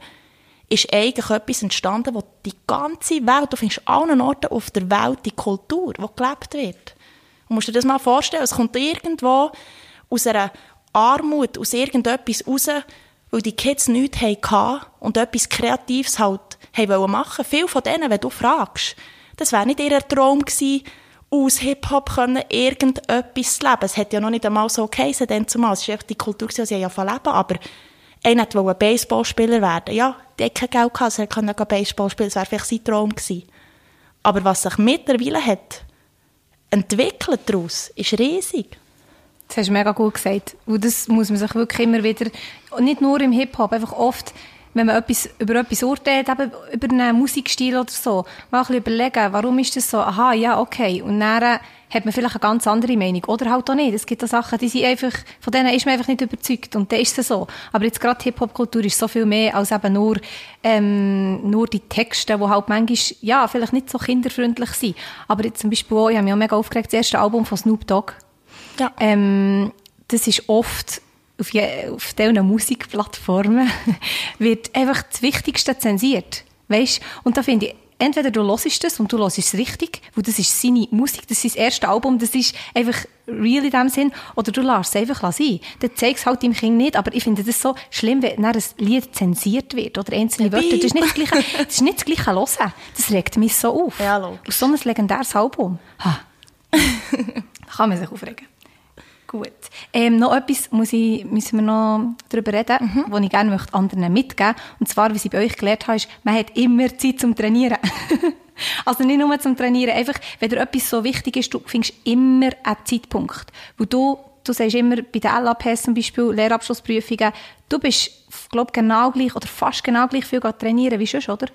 ist eigentlich etwas entstanden, wo die ganze Welt, du findest allen Orten auf der Welt die Kultur, die gelebt wird. Du musst dir das mal vorstellen, es kommt irgendwo aus einer Armut, aus irgendetwas raus, weil die Kids nichts hatten und etwas Kreatives halt haben machen Viele von denen, wenn du fragst, das wäre nicht ihr Traum gewesen, aus Hip-Hop können irgendetwas zu leben. Es hätte ja noch nicht einmal so geheißen, denn zumal. Es echt die Kultur, die sie ja verleben, aber einer wollte Baseballspieler werden. Ja, der hat kein Geld gehabt, er konnte Baseball spielen, das wäre vielleicht sein Traum gewesen. Aber was sich mittlerweile hat entwickelt daraus, ist riesig. Das hast du mega gut gesagt. Und das muss man sich wirklich immer wieder, nicht nur im Hip-Hop, einfach oft wenn man etwas, über etwas urteilt, eben über einen Musikstil oder so, mal ein bisschen überlegen, warum ist das so? Aha, ja, okay. Und dann hat man vielleicht eine ganz andere Meinung. Oder halt auch nicht. Es gibt auch Sachen, die sind einfach, von denen ist man einfach nicht überzeugt. Und dann ist es so. Aber jetzt gerade Hip-Hop-Kultur ist so viel mehr als eben nur, ähm, nur die Texte, die halt manchmal, ja, vielleicht nicht so kinderfreundlich sind. Aber jetzt zum Beispiel auch, ich habe mich auch mega aufgeregt, das erste Album von Snoop Dogg. Ja. Ähm, das ist oft auf, je, auf diesen Musikplattformen [laughs] wird einfach das Wichtigste zensiert. Weißt? Und da finde ich, entweder du hörst das und du hörst es richtig, weil das ist seine Musik, das ist sein erstes Album, das ist einfach real in dem Sinn, oder du lässt es einfach sein. Dann zeigst es halt deinem Kind nicht, aber ich finde das so schlimm, wenn ein Lied zensiert wird oder einzelne Wörter. Das ist nicht das gleiche, das ist nicht das gleiche Hören. Das regt mich so auf. Ja, logisch. Auf so ein legendäres Album. Ha. [laughs] kann man sich aufregen. Gut. Ähm, noch etwas muss ich, müssen wir noch darüber reden, mhm. was ich gerne möchte anderen mitgeben Und zwar, wie ich bei euch gelernt habe, ist, man hat immer Zeit zum Trainieren. [laughs] also nicht nur zum Trainieren, einfach, wenn dir etwas so wichtig ist, du findest immer einen Zeitpunkt. Wo du, du sagst immer, bei den LAPS zum Beispiel, Lehrabschlussprüfungen, du bist, glaube genau gleich oder fast genau gleich viel trainieren wie sonst, oder?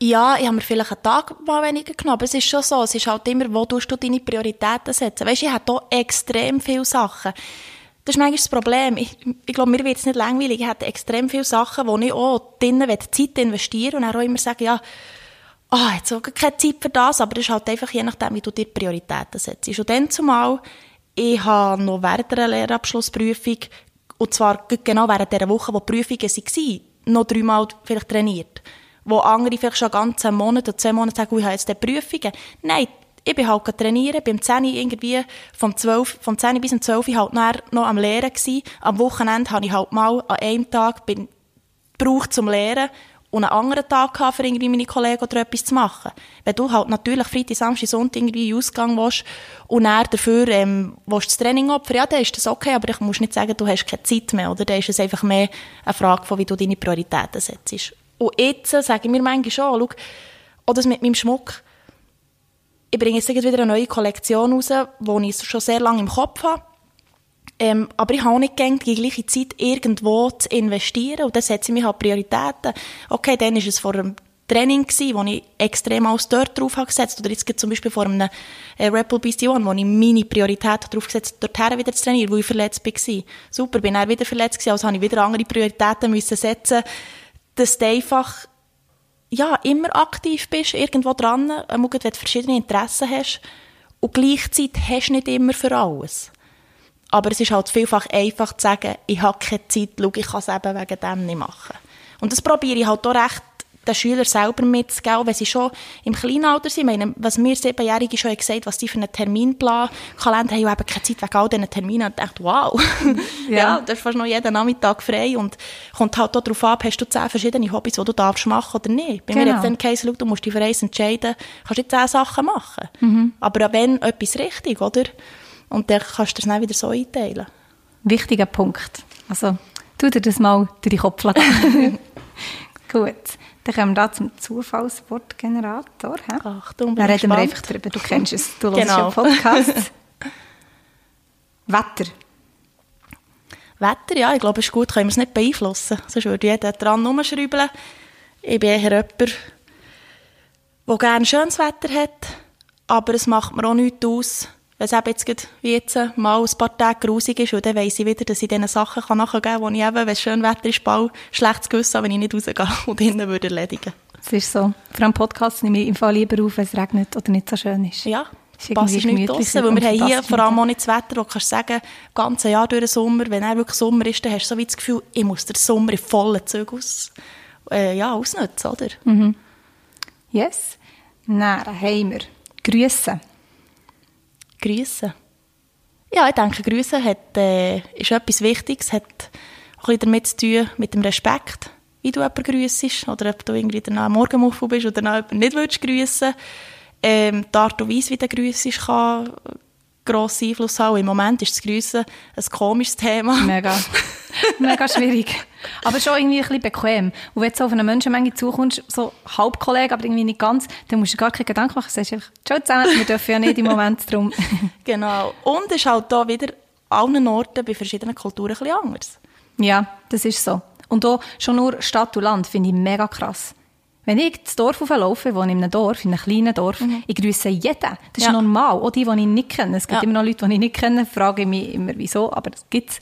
Ja, ich habe mir vielleicht einen Tag mal weniger genommen, aber es ist schon so, es ist halt immer, wo du deine Prioritäten setzen. Weißt, ich habe hier extrem viele Sachen. Das ist manchmal das Problem. Ich, ich glaube, mir wird es nicht langweilig. Ich habe extrem viele Sachen, wo ich auch drinnen Zeit investieren und dann auch immer sagen, ja, oh, jetzt habe ich keine Zeit für das, aber das ist halt einfach je nachdem, wie du dir Prioritäten setzt. Und dann zumal, ich habe noch während der Lehrabschlussprüfung, und zwar genau während der Woche, wo die Prüfungen waren, noch dreimal vielleicht trainiert wo andere vielleicht schon ganz einen Monat oder zwei Monate sagen, ich habe jetzt die Prüfungen. Nein, ich bin halt trainieren, beim 10 irgendwie vom 12, vom 10 bis zum 12 halt noch am Lehren gewesen. Am Wochenende habe ich halt mal an einem Tag bin, gebraucht zum Lehren und einen anderen Tag gehabt, für irgendwie meine Kollegen oder etwas zu machen. Wenn du halt natürlich Freitag, Samstag, Sonntag irgendwie in Ausgang willst und dann dafür ähm, willst das Training opfern, ja, dann ist das okay, aber ich muss nicht sagen, du hast keine Zeit mehr, oder? Dann ist es einfach mehr eine Frage von, wie du deine Prioritäten setzt. Und jetzt sage ich mir manchmal schon, schau, auch das mit meinem Schmuck, ich bringe jetzt wieder eine neue Kollektion raus, die ich schon sehr lange im Kopf habe. Ähm, aber ich habe auch nicht gedacht, die gleiche Zeit irgendwo zu investieren. Und dann setze ich mich halt Prioritäten. Okay, dann war es vor einem Training wo ich extrem alles dort drauf habe gesetzt. Oder jetzt gibt zum Beispiel vor einem äh, Rebel Beast One, wo ich meine Priorität drauf gesetzt habe, dorthin wieder zu trainieren, wo ich verletzt war. Super, bin dann wieder verletzt gewesen, also habe ich wieder andere Prioritäten müssen setzen dass du einfach ja, immer aktiv bist, irgendwo dran, wenn du verschiedene Interessen hast und gleichzeitig hast du nicht immer für alles. Aber es ist halt vielfach einfach zu sagen, ich habe keine Zeit, schau, ich kann es eben wegen dem nicht machen. Und das probiere ich halt auch recht den Schülern selber mitzugeben, wenn sie schon im kleinen Alter sind. Ich meine, was mir Siebenjährige schon gesagt was die für einen Terminplan, Kalender haben, eben keine Zeit wegen all diesen Terminen. Und ich dachte, wow, [laughs] ja. ja, du hast fast noch jeden Nachmittag frei und kommt halt auch darauf ab, hast du zehn verschiedene Hobbys, die du darfst machen oder nicht. Bei genau. mir hat dann geheißen, du musst dich für eins entscheiden, kannst du zehn Sachen machen. Mhm. Aber wenn etwas richtig, oder? Und dann kannst du das dann wieder so einteilen. Wichtiger Punkt. Also, tu dir das mal durch den Kopf. [laughs] [laughs] Gut. Dann kommen wir da zum Zufallswortgenerator. Achtung, Da reden wir einfach drüber. Du kennst es, du genau. hörst ja Podcast. Wetter. Wetter, ja, ich glaube, es ist gut, können wir es nicht beeinflussen. Sonst würde jeder dran rumschrauben. Ich bin eher jemand, der gerne schönes Wetter hat, aber es macht mir auch nichts aus, wenn es eben jetzt, wie jetzt mal ein paar Tage grusig ist, und dann weiss ich wieder, dass ich diesen Sachen kann nachgehen kann, wo ich eben, wenn es schön Wetter ist, bald schlechtes Gewissen wenn ich nicht rausgehe [laughs] und innen würde erledigen. Das ist so. Vor allem Podcast nehme ich im Fall lieber auf, wenn es regnet oder nicht so schön ist. Ja, ist passt nicht draussen, weil wir haben hier vor allem auch nicht das Wetter, wo du kannst sagen, das ganze Jahr durch den Sommer, wenn er wirklich Sommer ist, dann hast du so wie das Gefühl, ich muss den Sommer in vollen Zügen aus, äh, ja, ausnutzen, oder? Mhm. Yes. Dann haben wir Grüße. Grüßen. Ja, ich denke, Grüßen hat, äh, ist etwas Wichtiges, hat auch ein damit zu tun mit dem Respekt, wie du jemanden grüssest, oder ob du irgendwie danach Morgenmuffel bist oder jemanden nicht willst grüssen. Ähm, die Art und Weise, wie du grüssest, kann grossen Einfluss haben. Im Moment ist das Grüßen ein komisches Thema. Mega. [laughs] [laughs] Mega schwierig. Aber schon irgendwie ein bisschen bequem. Und wenn du so auf eine Menschenmenge zukommst, so Halbkollege, aber irgendwie nicht ganz, dann musst du gar keine Gedanken machen. Du sagst einfach, ciao zusammen, wir dürfen ja nicht im Moment drum. [laughs] genau. Und es ist halt da wieder an allen Orten bei verschiedenen Kulturen ein bisschen anders. Ja, das ist so. Und auch schon nur Stadt und Land finde ich mega krass. Wenn ich das Dorf ich wohne in einem Dorf, in einem kleinen Dorf, mhm. ich grüße jeden. Das ist ja. normal. Auch die, die ich nicht kenne. Es gibt ja. immer noch Leute, die ich nicht kenne, frage ich mich immer, wieso, aber das gibt es.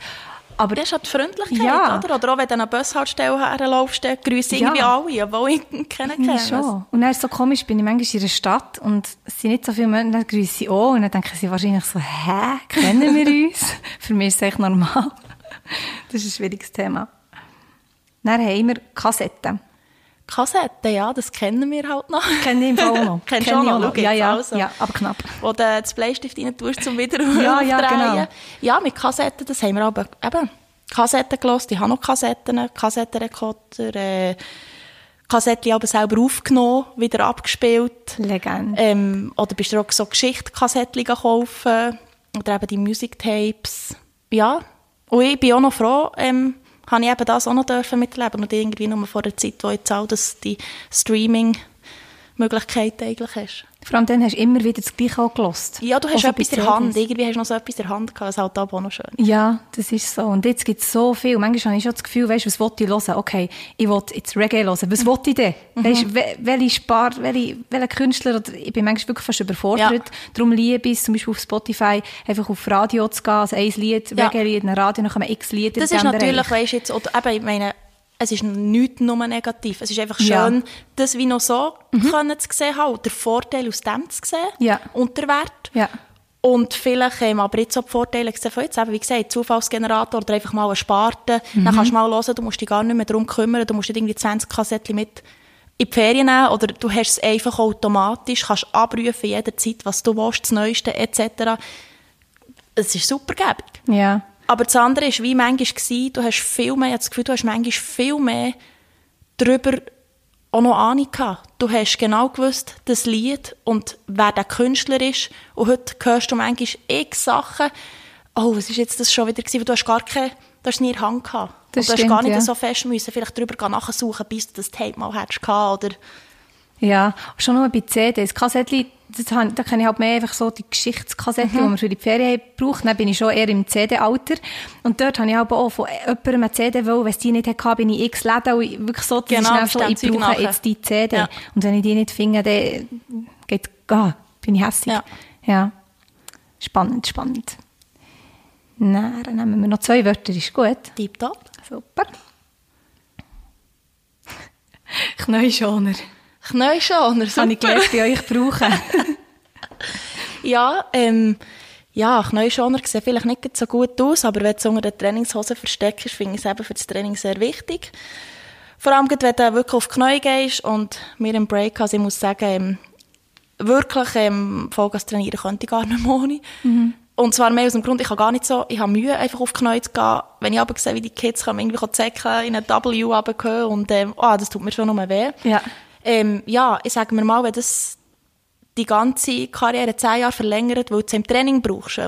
Aber das ist halt die Freundlichkeit, ja. oder? Oder auch wenn du an einer Bushaltestelle herlaufst, grüße irgendwie ja. alle, obwohl ich keinen kenne. schon. Und dann ist es so komisch, bin ich manchmal in einer Stadt und es sind nicht so viele Menschen, dann grüße ich auch und dann denken sie wahrscheinlich so, hä, kennen wir [laughs] uns? Für mich ist es echt normal. das ist ein schwieriges Thema. Dann haben wir Kassetten. Kassetten, ja, das kennen wir halt noch. Kenne ich auch noch. [laughs] Kennst du auch noch? Ja, ja, also. ja, aber knapp. Wo du das Bleistift rein tust, um wieder ja, ja, genau. Ja, mit Kassetten, das haben wir aber eben Kassetten gelassen. Ich habe noch Kassetten, Kassettenrekorder, äh, Kassetten aber selber aufgenommen, wieder abgespielt. Legende. Ähm, oder bist du auch so Geschichtskassetten kaufen? Oder eben die Music Tapes. Ja. Und ich bin auch noch froh, ähm, habe ich eben das auch noch dürfen miterleben und irgendwie nur vor der Zeit, wo jetzt auch das, die Streaming-Möglichkeit eigentlich hast. Vor allem dann hast du immer wieder das Gleiche auch gelost. Ja, du hast also etwas in der Hand. Irgendwie hast du noch so etwas in der Hand gehabt. Das ist halt auch noch schön. Ja, das ist so. Und jetzt gibt es so viel. Manchmal habe ich schon das Gefühl, weißt du, was wollte ich hören? Okay, ich will jetzt Reggae hören. Was mhm. wollte ich denn? Mhm. Weißt du, welche Spar, welche, welche Künstler, oder ich bin manchmal wirklich fast überfordert. Ja. Darum liebe ich es, zum Beispiel auf Spotify, einfach auf Radio zu gehen, also ein Lied, ja. Reggae-Lied, ein Radio, dann kommen x Lieder. Das ist natürlich, weißt du, jetzt, oder eben, ich meine, es ist nichts nur negativ. Es ist einfach schön, ja. das wie noch so mhm. können zu sehen haben, den Vorteil aus dem zu sehen ja. und der Wert. Ja. Und vielleicht haben aber jetzt auch die Vorteile gesehen von jetzt, eben, wie gesagt, Zufallsgenerator oder einfach mal eine Sparte. Mhm. Dann kannst du mal hören, du musst dich gar nicht mehr darum kümmern, du musst nicht irgendwie 20 Kassetten mit in die Ferien nehmen oder du hast es einfach automatisch, kannst abrufen jederzeit, was du willst, das Neueste etc. Es ist super gäbig. Ja. Aber das andere war wie manchmal, gewesen, du hast viel mehr, ich das Gefühl, du hast manchmal viel mehr darüber auch noch Ahnung gehabt. Du hast genau gewusst, das Lied und wer der Künstler ist. Und heute hörst du manchmal x Sachen. Oh, was ist jetzt das schon wieder gewesen? Du hast gar keine, du hast nie in Hand gehabt. Das und du stimmt, hast gar nicht ja. so fest müssen, vielleicht darüber nachsuchen, bis du das Tape mal gehabt, oder? Ja, schon nur bei CDs. Kassettchen, das, da kenne ich halt mehr einfach so die Geschichtskassetten, mhm. die man für die Ferien braucht. Dann bin ich schon eher im CD-Alter. Und dort habe ich aber auch von jemandem eine CD wollen, wenn es die nicht hatte, bin ich x Läden und wirklich so, das genau, ist so, ich brauche nachher. jetzt die CD. Ja. Und wenn ich die nicht finde, dann geht, ah, bin ich hässlich. Ja. ja. Spannend, spannend. Dann nehmen wir noch zwei Wörter, ist gut. Tipptopp. Super. [laughs] Knäuschoner. Knäuschoner, super. Habe ich gelernt, die euch brauchen. [laughs] ja, ähm, ja, Knäuschoner sehen vielleicht nicht so gut aus, aber wenn du unter der Trainingshose versteckst, finde ich es eben für das Training sehr wichtig. vor allem, wenn du wirklich auf die Knie gehst und mir im Break, also ich muss sagen, ähm, wirklich ähm, Vollgas trainieren könnte ich gar nicht mehr ohne. Mhm. Und zwar mehr aus dem Grund, ich habe gar nicht so, ich habe Mühe, einfach auf die Knie zu gehen. Wenn ich aber sehe, wie die Kids kommen, irgendwie zecken, in ein W runtergehen und ähm, oh, das tut mir schon nur weh. Ja. Ähm, ja, ich sage mir mal, wenn das die ganze Karriere zehn Jahre verlängert, weil du es im Training brauchst,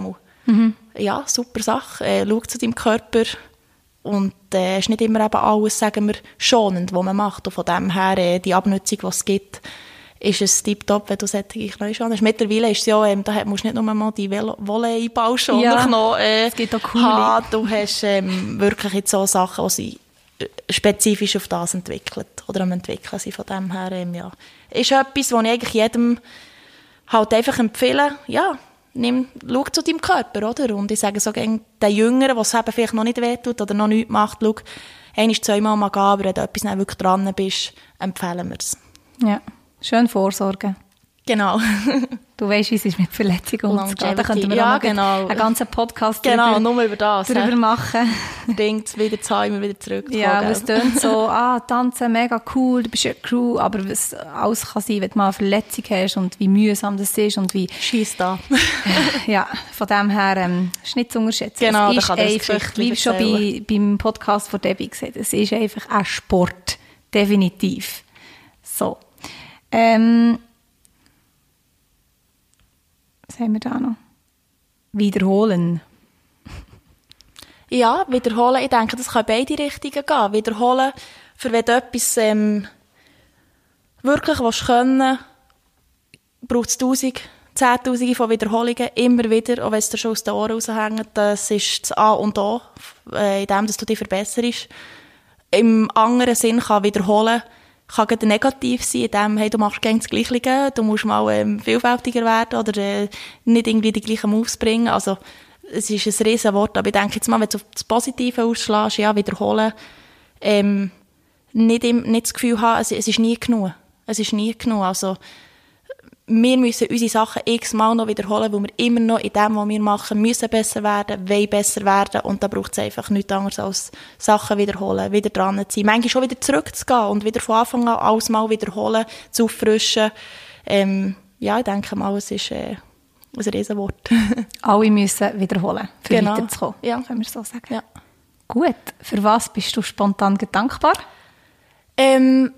mhm. ja, super Sache. Äh, schau zu deinem Körper und äh, ist nicht immer eben alles, sagen wir, schonend, was man macht. Und von dem her, äh, die Abnutzung, die es gibt, ist es tiptop, wenn du solche Knie schon hast. Mittlerweile ist es ja, ähm, da musst du nicht nur mal die Volleyball-Schoner Ja, noch äh, es gibt auch coole. haben. Du hast ähm, wirklich jetzt so Sachen, die sie äh, spezifisch auf das entwickelt oder am entwickeln sind. Von dem her, ähm, ja. Ist etwas, was ich eigentlich jedem halt einfach empfehle, ja, nimm, schau zu deinem Körper, oder? Und ich sage so gegen den Jüngeren, was eben vielleicht noch nicht wehtut oder noch nichts macht, schau, ein, zweimal mal gehen, aber wenn du etwas wirklich dran bist, empfehlen wir es. Ja, schön vorsorgen. Genau. [laughs] Du weißt, wie es ist mit Verletzungen umzugehen. Da könnten wir Ja, genau. einen ganzen Podcast genau, drüber, nur über das. drüber He? machen. [laughs] Denkt wieder zu immer wieder zurück. Ja, aber es tönt so, [laughs] ah, tanzen, mega cool, du bist eine Crew, aber was alles kann sein, wenn du mal eine Verletzung hast und wie mühsam das ist und wie, Schieß da. ja, von dem her, ähm, ist nicht zu unterschätzen. Genau, es ist kann einfach, wie schon bei, beim Podcast von Debbie gesagt, es ist einfach ein Sport. Definitiv. So. Ähm, was haben wir da noch? Wiederholen. [laughs] Ja, wiederholen. Ich denke, das kann in beide Richtungen gehen. Wiederholen, für wenn du etwas ähm, wirklich willst können braucht es Tausend, Zehntausende von Wiederholungen, immer wieder, auch wenn es dir schon aus den Ohren raushängt. Das ist das A und O, äh, in dem, dass du dich verbesserst. Im anderen Sinn kann Wiederholen kann gerade negativ sein, in dem, hey, du machst gerne das Gleiche, du musst mal ähm, vielfältiger werden oder äh, nicht irgendwie die gleichen Moves bringen. Also, es ist ein riesen Wort, aber ich denke jetzt mal, wenn du das Positive ausschlägst, ja, wiederholen, ähm, nicht, im, nicht das Gefühl haben, es, es ist nie genug. Es ist nie genug. Also, wir müssen unsere Sachen x-mal noch wiederholen, weil wir immer noch in dem, was wir machen, müssen besser werden, wollen besser werden und da braucht es einfach nichts anderes als Sachen wiederholen, wieder dran zu sein, manchmal schon wieder zurückzugehen und wieder von Anfang an alles mal wiederholen, zu auffrischen. Ähm, ja, ich denke mal, es ist äh, ein Riesenwort. [laughs] Alle müssen wiederholen, für Genau. weiterzukommen. Ja. Können wir so sagen. ja. Gut. Für was bist du spontan dankbar? Ähm,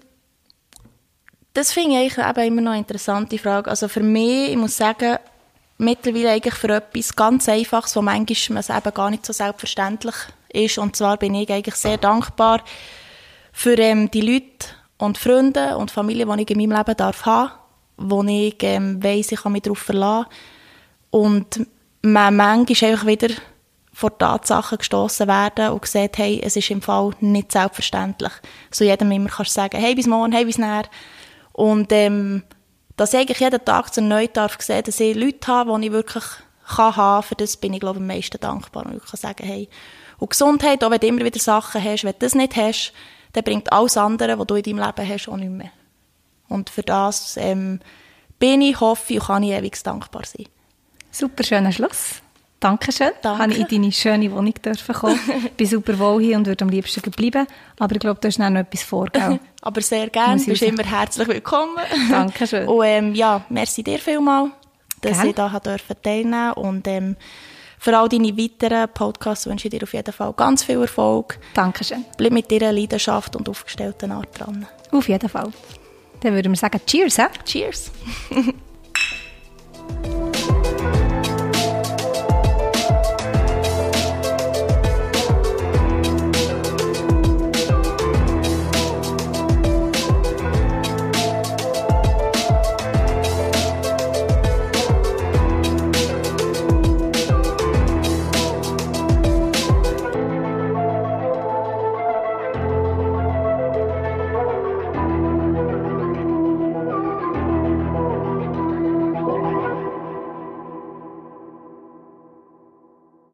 das finde ich eben immer noch eine interessante Frage. Also für mich, ich muss sagen, mittlerweile eigentlich für etwas ganz Einfaches, wo manchmal man es eben gar nicht so selbstverständlich ist. Und zwar bin ich eigentlich sehr dankbar für ähm, die Leute und Freunde und Familie, die ich in meinem Leben darf haben, wo ich ähm, weiss, ich kann mich darauf verlassen. Und man manchmal einfach wieder vor Tatsachen gestoßen werden und sieht, hey, es ist im Fall nicht selbstverständlich. So jedem immer kannst du sagen, hey, bis morgen, hey, bis näher. Und ähm, dass ich eigentlich jeden Tag zu neu darf sehen, dass ich Leute habe, die ich wirklich kann haben, für das bin ich, glaube ich, am meisten dankbar. Und ich kann sagen, hey, und Gesundheit, auch wenn du immer wieder Sachen hast, wenn du das nicht hast, dann bringt alles andere, was du in deinem Leben hast, auch nicht mehr. Und für das ähm, bin ich, hoffe ich und kann ich ewig dankbar sein. Super schöner Schluss. Dankeschön. Danke. Habe ich in deine schöne Wohnung dürfen kommen. [laughs] Bin super wohl hier und würde am liebsten bleiben. Aber ich glaube, du hast noch etwas vor, gell? [laughs] Aber sehr gerne, du ich bist immer herzlich willkommen. [laughs] Dankeschön. Und ähm, ja, merci dir vielmals, dass Gerne. ich da dürfen teilnehmen Und ähm, für all deine weiteren Podcasts wünsche ich dir auf jeden Fall ganz viel Erfolg. Dankeschön. Bleib mit deiner Leidenschaft und aufgestellten Art dran. Auf jeden Fall. Dann würden wir sagen, Cheers, hä? Cheers!